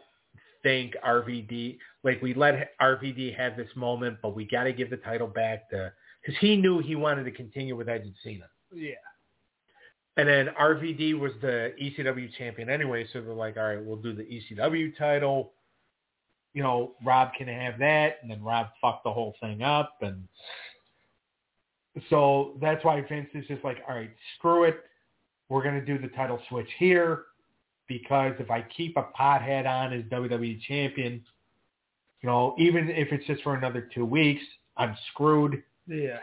think RVD like we let RVD have this moment, but we got to give the title back to because he knew he wanted to continue with Edge and Cena. Yeah. And then RVD was the ECW champion anyway, so they're like, all right, we'll do the ECW title. You know, Rob can have that, and then Rob fucked the whole thing up, and so that's why Vince is just like, all right, screw it, we're gonna do the title switch here, because if I keep a pothead on as WWE champion, you know, even if it's just for another two weeks, I'm screwed Yeah.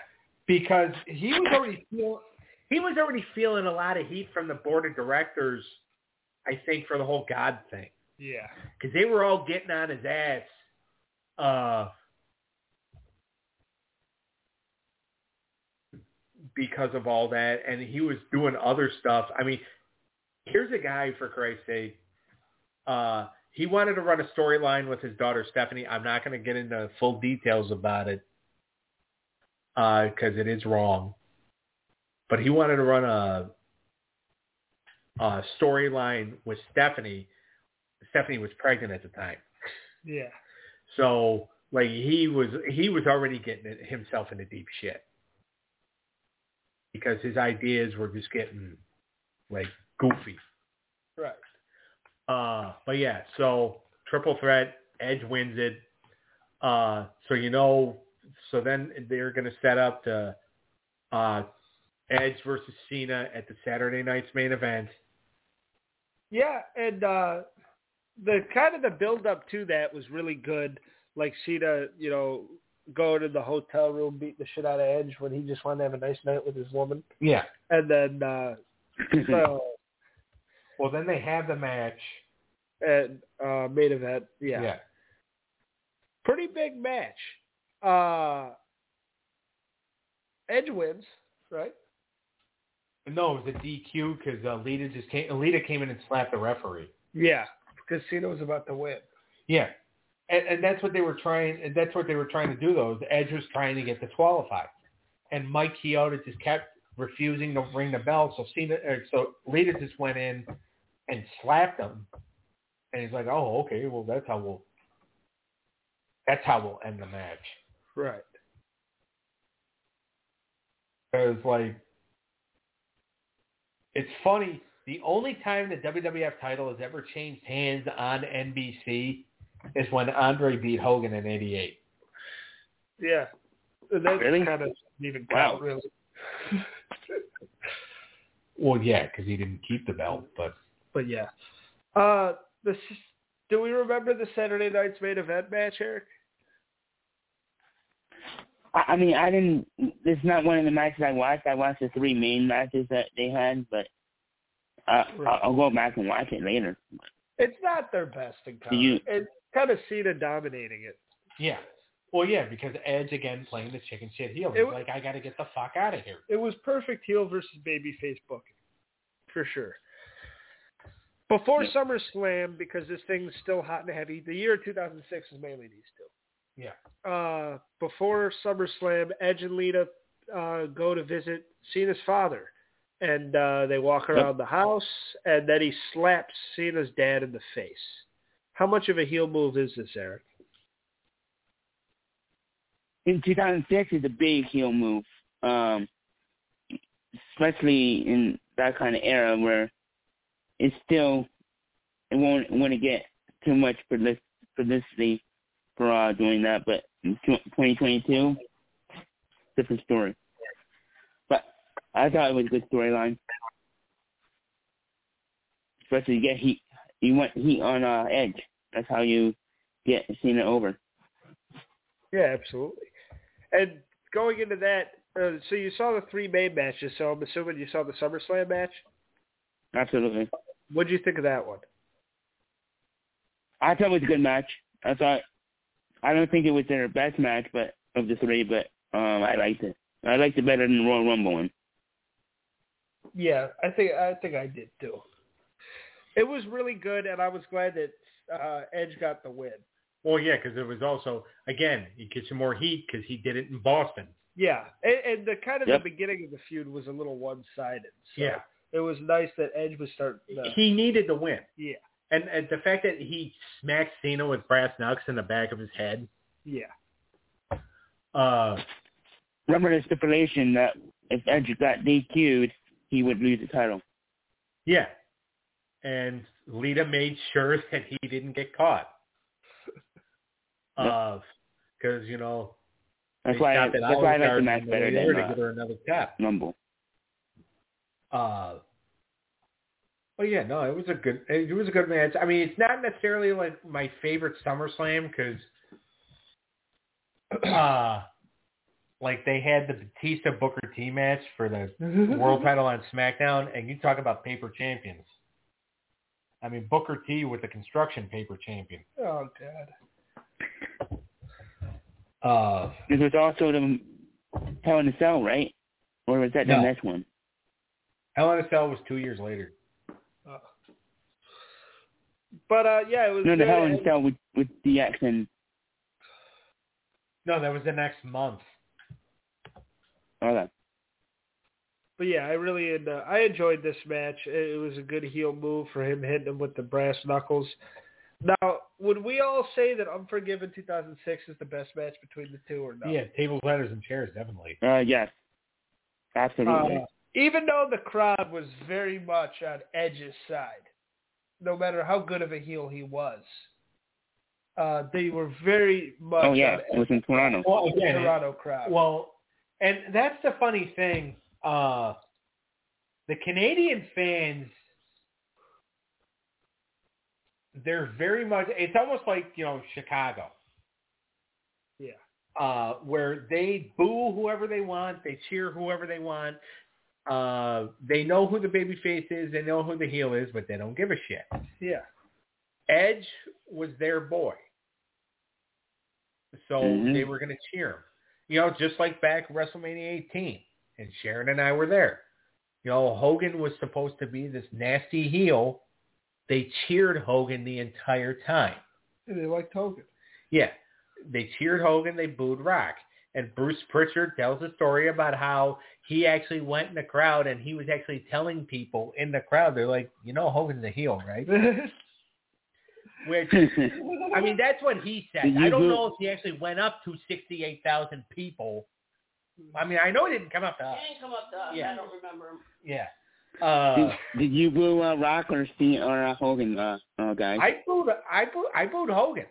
because he was already feel, *laughs* he was already feeling a lot of heat from the board of directors. I think for the whole God thing Yeah. because they were all getting on his ass uh, because of all that, and he was doing other stuff. I mean, here's a guy for Christ's sake. Uh, he wanted to run a storyline with his daughter Stephanie. I'm not going to get into full details about it because it is wrong. But he wanted to run a, a storyline with Stephanie. Stephanie was pregnant at the time, Yeah. so like he was he was already getting himself into deep shit because his ideas were just getting like goofy. Right. Uh, but yeah, so triple threat, Edge wins it. Uh, so you know, so then they're going to set up the uh, Edge versus Cena at the Saturday night's main event. Yeah, and uh the kind of the build up to that was really good. Like Cena, you know, going to the hotel room, beating the shit out of Edge when he just wanted to have a nice night with his woman, Yeah. and then uh *clears throat* so Well, then they have the match. and uh main event, yeah. yeah. pretty big match. Uh Edge wins, right? No, it was a DQ because uh, Lita just came. Lita came in and slapped the referee. Yeah, because Cena was about to win. Yeah, and, and that's what they were trying. And that's what they were trying to do. Though is Edge was trying to get disqualified, and Mike Chioda just kept refusing to ring the bell. So Cena, so Lita just went in and slapped him, and he's like, "Oh, okay. Well, that's how we'll. That's how we'll end the match." Right. Because like, it's funny. The only time the WWF title has ever changed hands on NBC is when Andre beat Hogan in '88. Yeah. And that Really? kind of even Wow. count, really. *laughs* Well, yeah, because he didn't keep the belt, but But yeah. Uh the s- do we remember the Saturday night's main event match, Eric? I, I mean, I didn't. It's not one of the matches I watched. I watched the three main matches that they had, but uh, I'll, I'll go back and watch it later. It's not their best encounter. you- It's kind of Cena dominating it. yeah. Well, yeah, because Edge again playing the chicken shit heel. He's w- like, I got to get the fuck out of here. It was perfect heel versus babyface booking, for sure. Before Yeah. SummerSlam, because this thing's still hot and heavy, the year 2006 is mainly these two. Yeah. Uh, before SummerSlam, Edge and Lita uh, go to visit Cena's father, and uh, they walk around the house, and then he slaps Cena's dad in the face. How much of a heel move is this, Eric? In 2006, is a big heel move, um, especially in that kind of era where it's still it won't want to get too much publicity for uh, doing that, but in 2022, different story. I thought it was a good storyline, especially you get heat. You want heat on uh, Edge. That's how you get Cena over. Yeah, absolutely. And going into that, uh, so you saw the three main matches. So I'm assuming you saw the SummerSlam match. Absolutely. What did you think of that one? I thought it was a good match. I thought I don't think it was their best match, but of the three, but um, I liked it. I liked it better than the Royal Rumble one. Yeah, I think I think I did too. It was really good, and I was glad that uh, Edge got the win. Well, yeah, because it was also again, he gets some more heat because he did it in Boston. Yeah, and, and the kind of Yep. the beginning of the feud was a little one-sided. So Yeah. it was nice that Edge was starting. To, He needed the win. yeah, And, and the fact that he smacked Cena with brass knucks in the back of his head. yeah, Uh, Remember the stipulation that if Edge got DQ'd, he would lose the title. yeah. And Lita made sure *laughs* that he didn't get caught. *laughs* Uh Because, you know, That's why. I, that's why I like the match better of than year to uh, get her another tap. Rumble. Uh, well, yeah, no, it was a good, it was a good match. I mean, it's not necessarily like my favorite SummerSlam because, *clears throat* uh, like they had the Batista Booker T match for the *laughs* world title on SmackDown, and you talk about paper champions. I mean, Booker T with the construction paper champion. Oh God. Uh, This was also the Hell in a Cell, right? Or was that the No. next one? Hell in a Cell was two years later. Uh, but uh, yeah, it was No, the. Hell in a Cell with with DX and No, that was the next month. All that. But yeah, I really uh, I enjoyed this match. It it was a good heel move for him hitting him with the brass knuckles. Now, would we all say that Unforgiven 2006 is the best match between the two, or not? Yeah, tables, ladders, and chairs, definitely. Uh, yes, absolutely. Uh, even though the crowd was very much on Edge's side, no matter how good of a heel he was, uh, they were very much oh yeah, on it was in Toronto. Well, again, Toronto crowd. Well, and that's the funny thing. Uh, the Canadian fans, they're very much. It's almost like you know Chicago, yeah. uh, where they boo whoever they want, they cheer whoever they want. Uh, they know who the baby face is, they know who the heel is, but they don't give a shit. Yeah. Edge was their boy. So Mhm. they were going to cheer him. You know, just like back WrestleMania 18. And Sharon and I were there. You know, Hogan was supposed to be this nasty heel. They cheered Hogan the entire time. They liked Hogan. Yeah. They cheered Hogan, they booed Rock. And Bruce Pritchard tells a story about how he actually went in the crowd and he was actually telling people in the crowd, they're like, you know, Hogan's a heel, right? *laughs* Which I mean, that's what he *laughs* said. I don't know if he actually went up to 68,000 people. I mean, I know he didn't come up to us. He didn't come up to us. Yeah. I don't remember him. Yeah. did, Uh, did you boo uh, Rock or Steve or uh, Hogan, uh, uh, guys? I booed, I booed, I booed Hogan.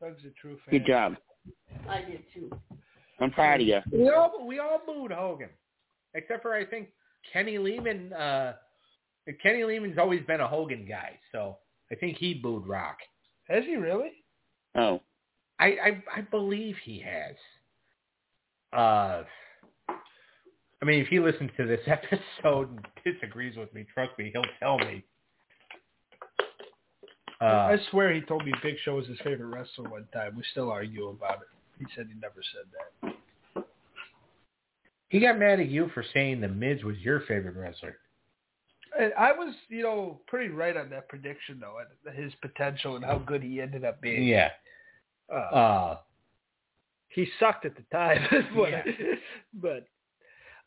Doug's a true fan. Good job. I did too. I'm proud of you. We all, we all booed Hogan, except for I think Kenny Lehman. Uh, Kenny Lehman's always been a Hogan guy, so I think he booed Rock. Has he really? Oh, I, I, I believe he has. Uh, I mean, if he listens to this *laughs* episode and disagrees with me, trust me, he'll tell me. Uh, I swear he told me Big Show was his favorite wrestler one time. We still argue about it. He said he never said that. he got mad at you for saying the Miz was your favorite wrestler. I was, you know, pretty right on that prediction though, and his potential and how good he ended up being. Yeah. Uh, Uh, he sucked at the time, *laughs* but, Yeah. but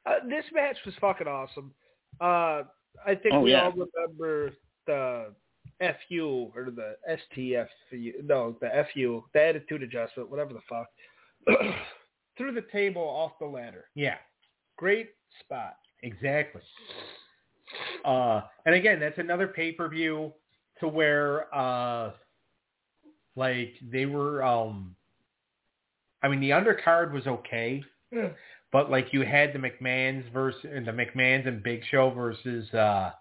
uh, this match was fucking awesome. Uh, I think Oh, we yeah. all remember the FU or the STF, no, the FU, the attitude adjustment, whatever the fuck, *clears throat* through the table off the ladder. yeah, Great spot. exactly. Uh, and again, that's another pay-per-view to where, uh, like they were, um, I mean, the undercard was okay. Yeah. But like you had the McMahon's versus the McMahon's and Big Show versus uh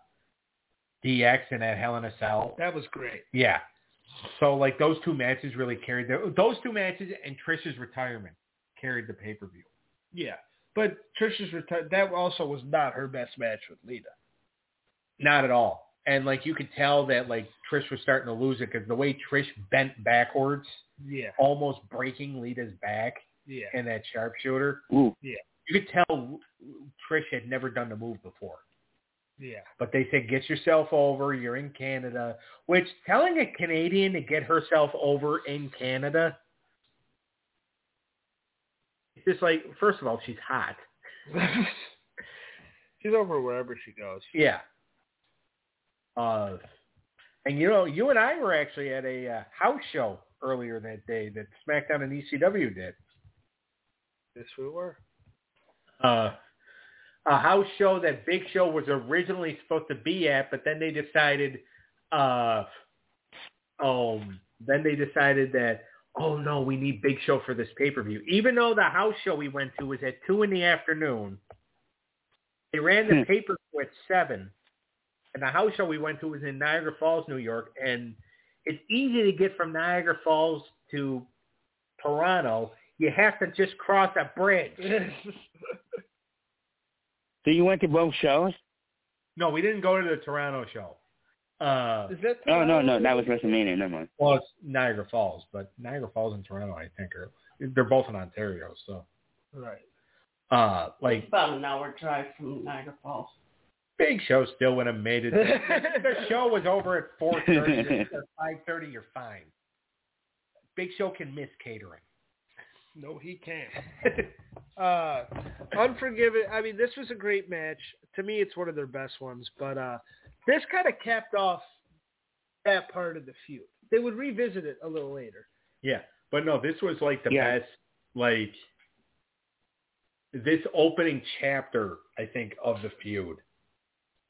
DX and that Hell in a Cell. That was great. Yeah. So like those two matches really carried the, those two matches and Trish's retirement carried the pay per view. Yeah. But Trish's return, that also was not her best match with Lita. Not at all. And like you could tell that like Trish was starting to lose it because the way Trish bent backwards, Yeah. almost breaking Lita's back Yeah. in that sharpshooter, ooh, yeah, you could tell Trish had never done the move before. Yeah. But they said, get yourself over. You're in Canada. Which telling a Canadian to get herself over in Canada, it's just like, first of all, she's hot. *laughs* She's over wherever she goes. Yeah. Uh, and you know, you and I were actually at a uh, house show earlier that day that SmackDown and ECW did. Yes, we were. Uh, a house show that Big Show was originally supposed to be at, but then they decided, uh, um, then they decided that oh no, we need Big Show for this pay per view. Even though the house show we went to was at two in the afternoon, they ran the Hmm. pay per view at seven, and the house show we went to was in Niagara Falls, New York, and it's easy to get from Niagara Falls to Toronto. You have to just cross a bridge. *laughs* So you went to both shows? No, we didn't go to the Toronto show. Uh, Is that? Oh no, no, that was WrestleMania. Never mind. well, it's Niagara Falls, but Niagara Falls and Toronto, I think, are they're both in Ontario. So, right. uh, It's like about an hour drive from Niagara Falls. Big Show still would have made it. The *laughs* show was over at four thirty or *laughs* five thirty. You're fine. Big Show can miss catering. No, he can't. *laughs* Uh, Unforgiven. I mean, this was a great match. To me, it's one of their best ones. But uh, this kind of capped off that part of the feud. They would revisit it a little later. yeah, but no, this was like the Yeah. best. Like this opening chapter, I think, of the feud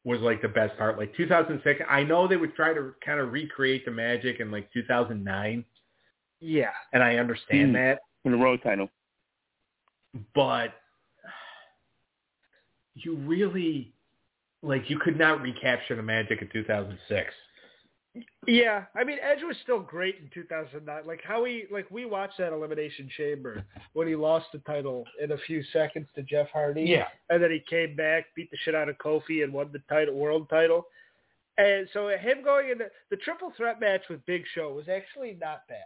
was like the best part. Like 2006, I know they would try to kind of recreate the magic in like 2009, Yeah. and I understand Hmm. that. in the road title. but you really like you could not recapture the magic of 2006. Yeah, I mean Edge was still great in 2009. Like how he like we watched that Elimination Chamber when he lost the title in a few seconds to Jeff Hardy. Yeah, and then he came back, beat the shit out of Kofi, and won the title, world title. And so him going in the, the triple threat match with Big Show was actually not bad.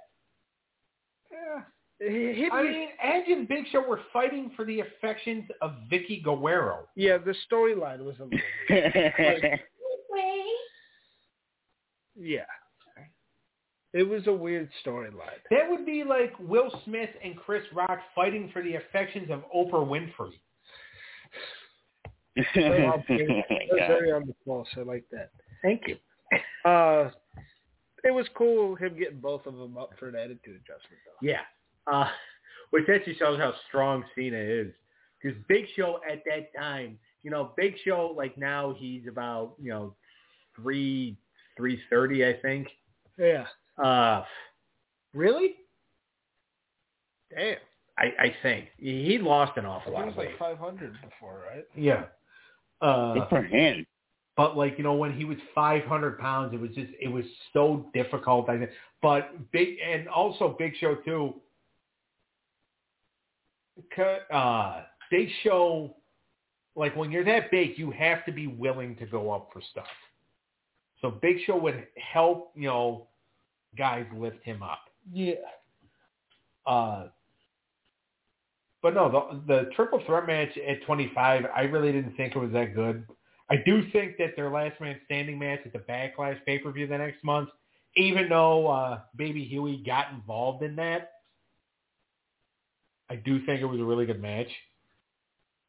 Yeah. Him, I mean, Edge and Big Show were fighting for the affections of Vickie Guerrero. yeah, the storyline was a little weird. *laughs* Yeah, it was a weird storyline. That would be like Will Smith and Chris Rock fighting for the affections of Oprah Winfrey. *laughs* oh my It was God. very on the pulse. I like that. Thank you. Uh, it was cool him getting both of them up for an attitude adjustment, though. Yeah. Uh, which actually shows how strong Cena is. Because Big Show at that time, you know, Big Show, like now he's about, you know, three, 330, I think. Yeah. Uh, Really? Damn. I, I think. He he lost an awful He lot was like 500 before, right? Yeah. Uh, Good for him. but like you know when he was 500 pounds it was just it was so difficult i think but big and also big show too Ca- uh big show like when you're that big you have to be willing to go up for stuff so big show would help you know guys lift him up Yeah. uh but no, the the triple threat match at 25, I really didn't think it was that good. I do think that their last man standing match at the Backlash pay per view the next month, even though uh, Baby Huey got involved in that, I do think it was a really good match.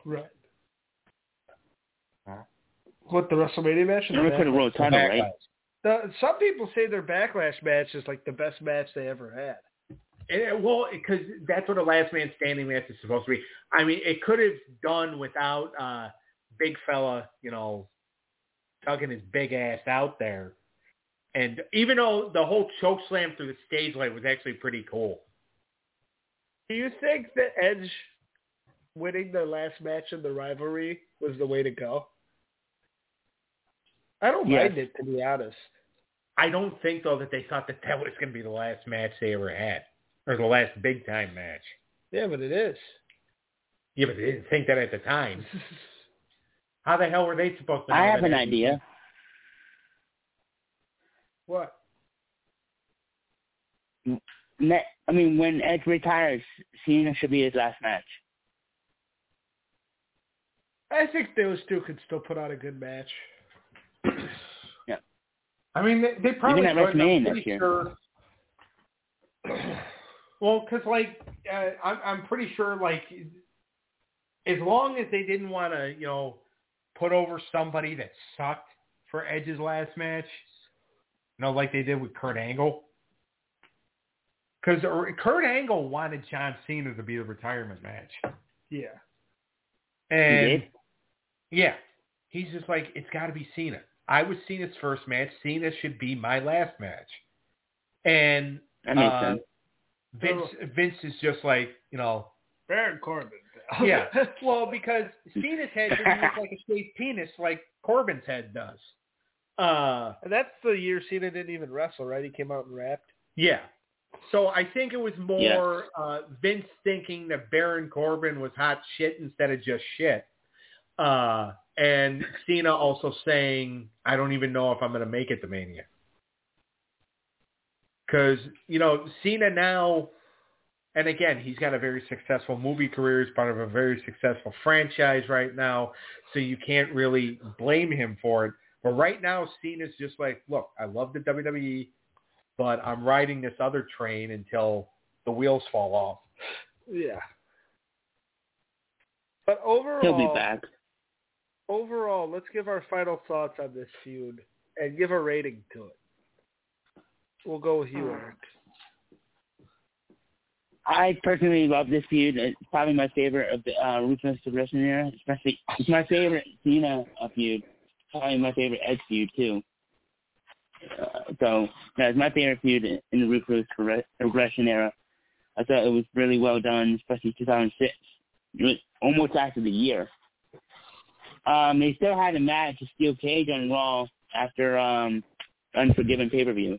Right. What the WrestleMania match? or the Never for the Backlash? road title, right? The, some people say their backlash match is like the best match they ever had. And, well, because that's what a last man standing match is supposed to be. I mean, it could have done without uh, big fella, you know, tugging his big ass out there. And even though the whole choke slam through the stage light was actually pretty cool. Do you think that Edge winning the last match in the rivalry was the way to go? I don't Yes. mind it, to be honest. I don't think though that they thought that that was going to be the last match they ever had, or the last big time match. Yeah, but it is. Yeah, but they didn't think that at the time. *laughs* How the hell were they supposed to? Know I have an Edge- idea. What? I mean, when Edge retires, Cena should be his last match. I think those two could still put on a good match. I mean, they, they probably at could. and WrestleMania I'm pretty year. sure. Well, because like uh, I'm, I'm pretty sure like as long as they didn't want to, you know, put over somebody that sucked for Edge's last match, you know, like they did with Kurt Angle. Because Kurt Angle wanted John Cena to be the retirement match, Yeah. and did? yeah, he's just like it's got to be Cena. I was Cena's first match. Cena should be my last match. And That makes uh, sense. Vince Vince is just like you know Baron Corbin. yeah. *laughs* Well, because Cena's head didn't look like a shaved penis like Corbin's head does. Uh, and that's the year Cena didn't even wrestle, right? He came out and rapped. yeah. So I think it was more uh, Vince thinking that Baron Corbin was hot shit instead of just shit. Uh, and Cena also saying, I don't even know if I'm going to make it to Mania. Because, you know, Cena now, and again, he's got a very successful movie career. He's part of a very successful franchise right now. So you can't really blame him for it. But right now, Cena's just like, look, I love the WWE, but I'm riding this other train until the wheels fall off. Yeah. But overall, He'll be back. Overall, let's give our final thoughts on this feud and give a rating to it. We'll go with you, Eric. I personally love this feud. It's probably my favorite of the uh, Ruthless Aggression era. Especially, it's my favorite Cena uh, feud. Probably my favorite Edge feud too. Uh, so yeah, it's my favorite feud in in the Ruthless Aggre- Aggression era. I thought it was really well done, especially 2006. It was almost after the year. Um, they still had a match, a steel cage on Raw after um, Unforgiven pay per view,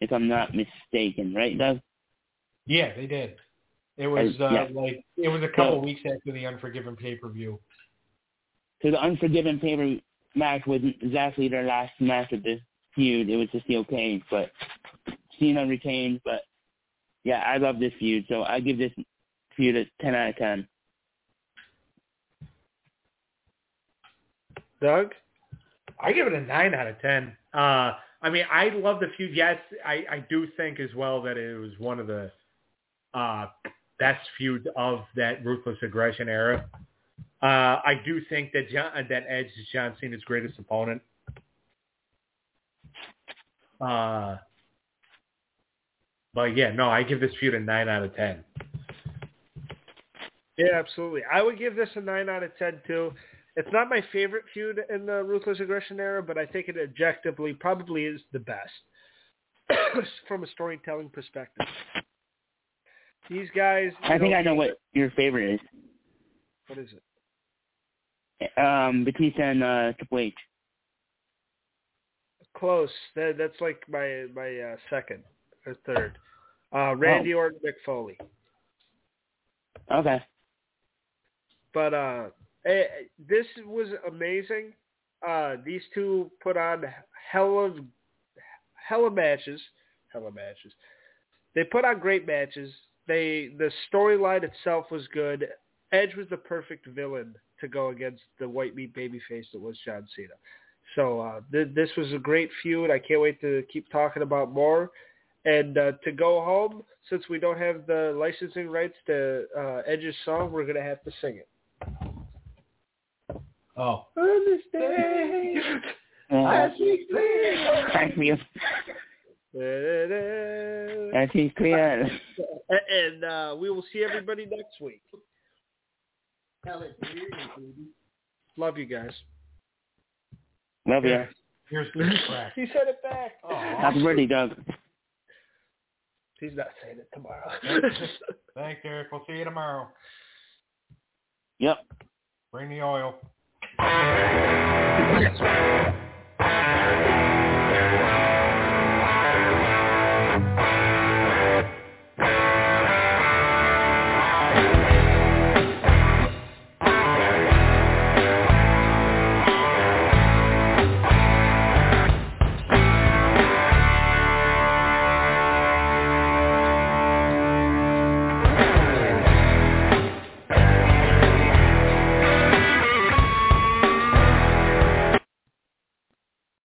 if I'm not mistaken, right, Doug? Yeah, they did. It was Uh, yeah. like it was a couple So- weeks after the Unforgiven pay per view. So the Unforgiven pay per match wasn't exactly their last match of the feud. It was a steel cage, but Cena retained. But yeah, I love this feud, so I give this feud a 10 out of 10. Doug? I give it a nine out of ten. Uh, I mean, I love the feud. Yes, I, I do think as well that it was one of the uh, best feuds of that ruthless aggression era. Uh, I do think that John, that Edge is John Cena's greatest opponent. Uh, but yeah, no, I give this feud a nine out of ten. Yeah, absolutely. I would give this a 9 out of 10 too. It's not my favorite feud in the Ruthless Aggression era, but I think it objectively probably is the best *coughs* from a storytelling perspective. These guys. I think I know what your favorite is. What is it? Um, Batista and uh, Triple H. Close. That, that's like my my uh, second or third. Uh, Randy Orton, Mick Foley. Okay. But uh, eh, this was amazing. Uh, these two put on hell of hella matches, hella matches. They put on great matches. They the storyline itself was good. Edge was the perfect villain to go against the white meat babyface that was John Cena. So uh, th- this was a great feud. I can't wait to keep talking about more. And uh, to go home, since we don't have the licensing rights to uh, Edge's song, we're gonna have to sing it. Oh, Understand. Uh, see clear. I feel I see clear. And uh, we will see everybody next week. Tell it to your baby. Love you guys. Love you. here's the crack. He said it back. Happy birthday, Doug. He's not saying it tomorrow. Thanks, Eric. We'll see you tomorrow. Yep. Bring the oil. Yes.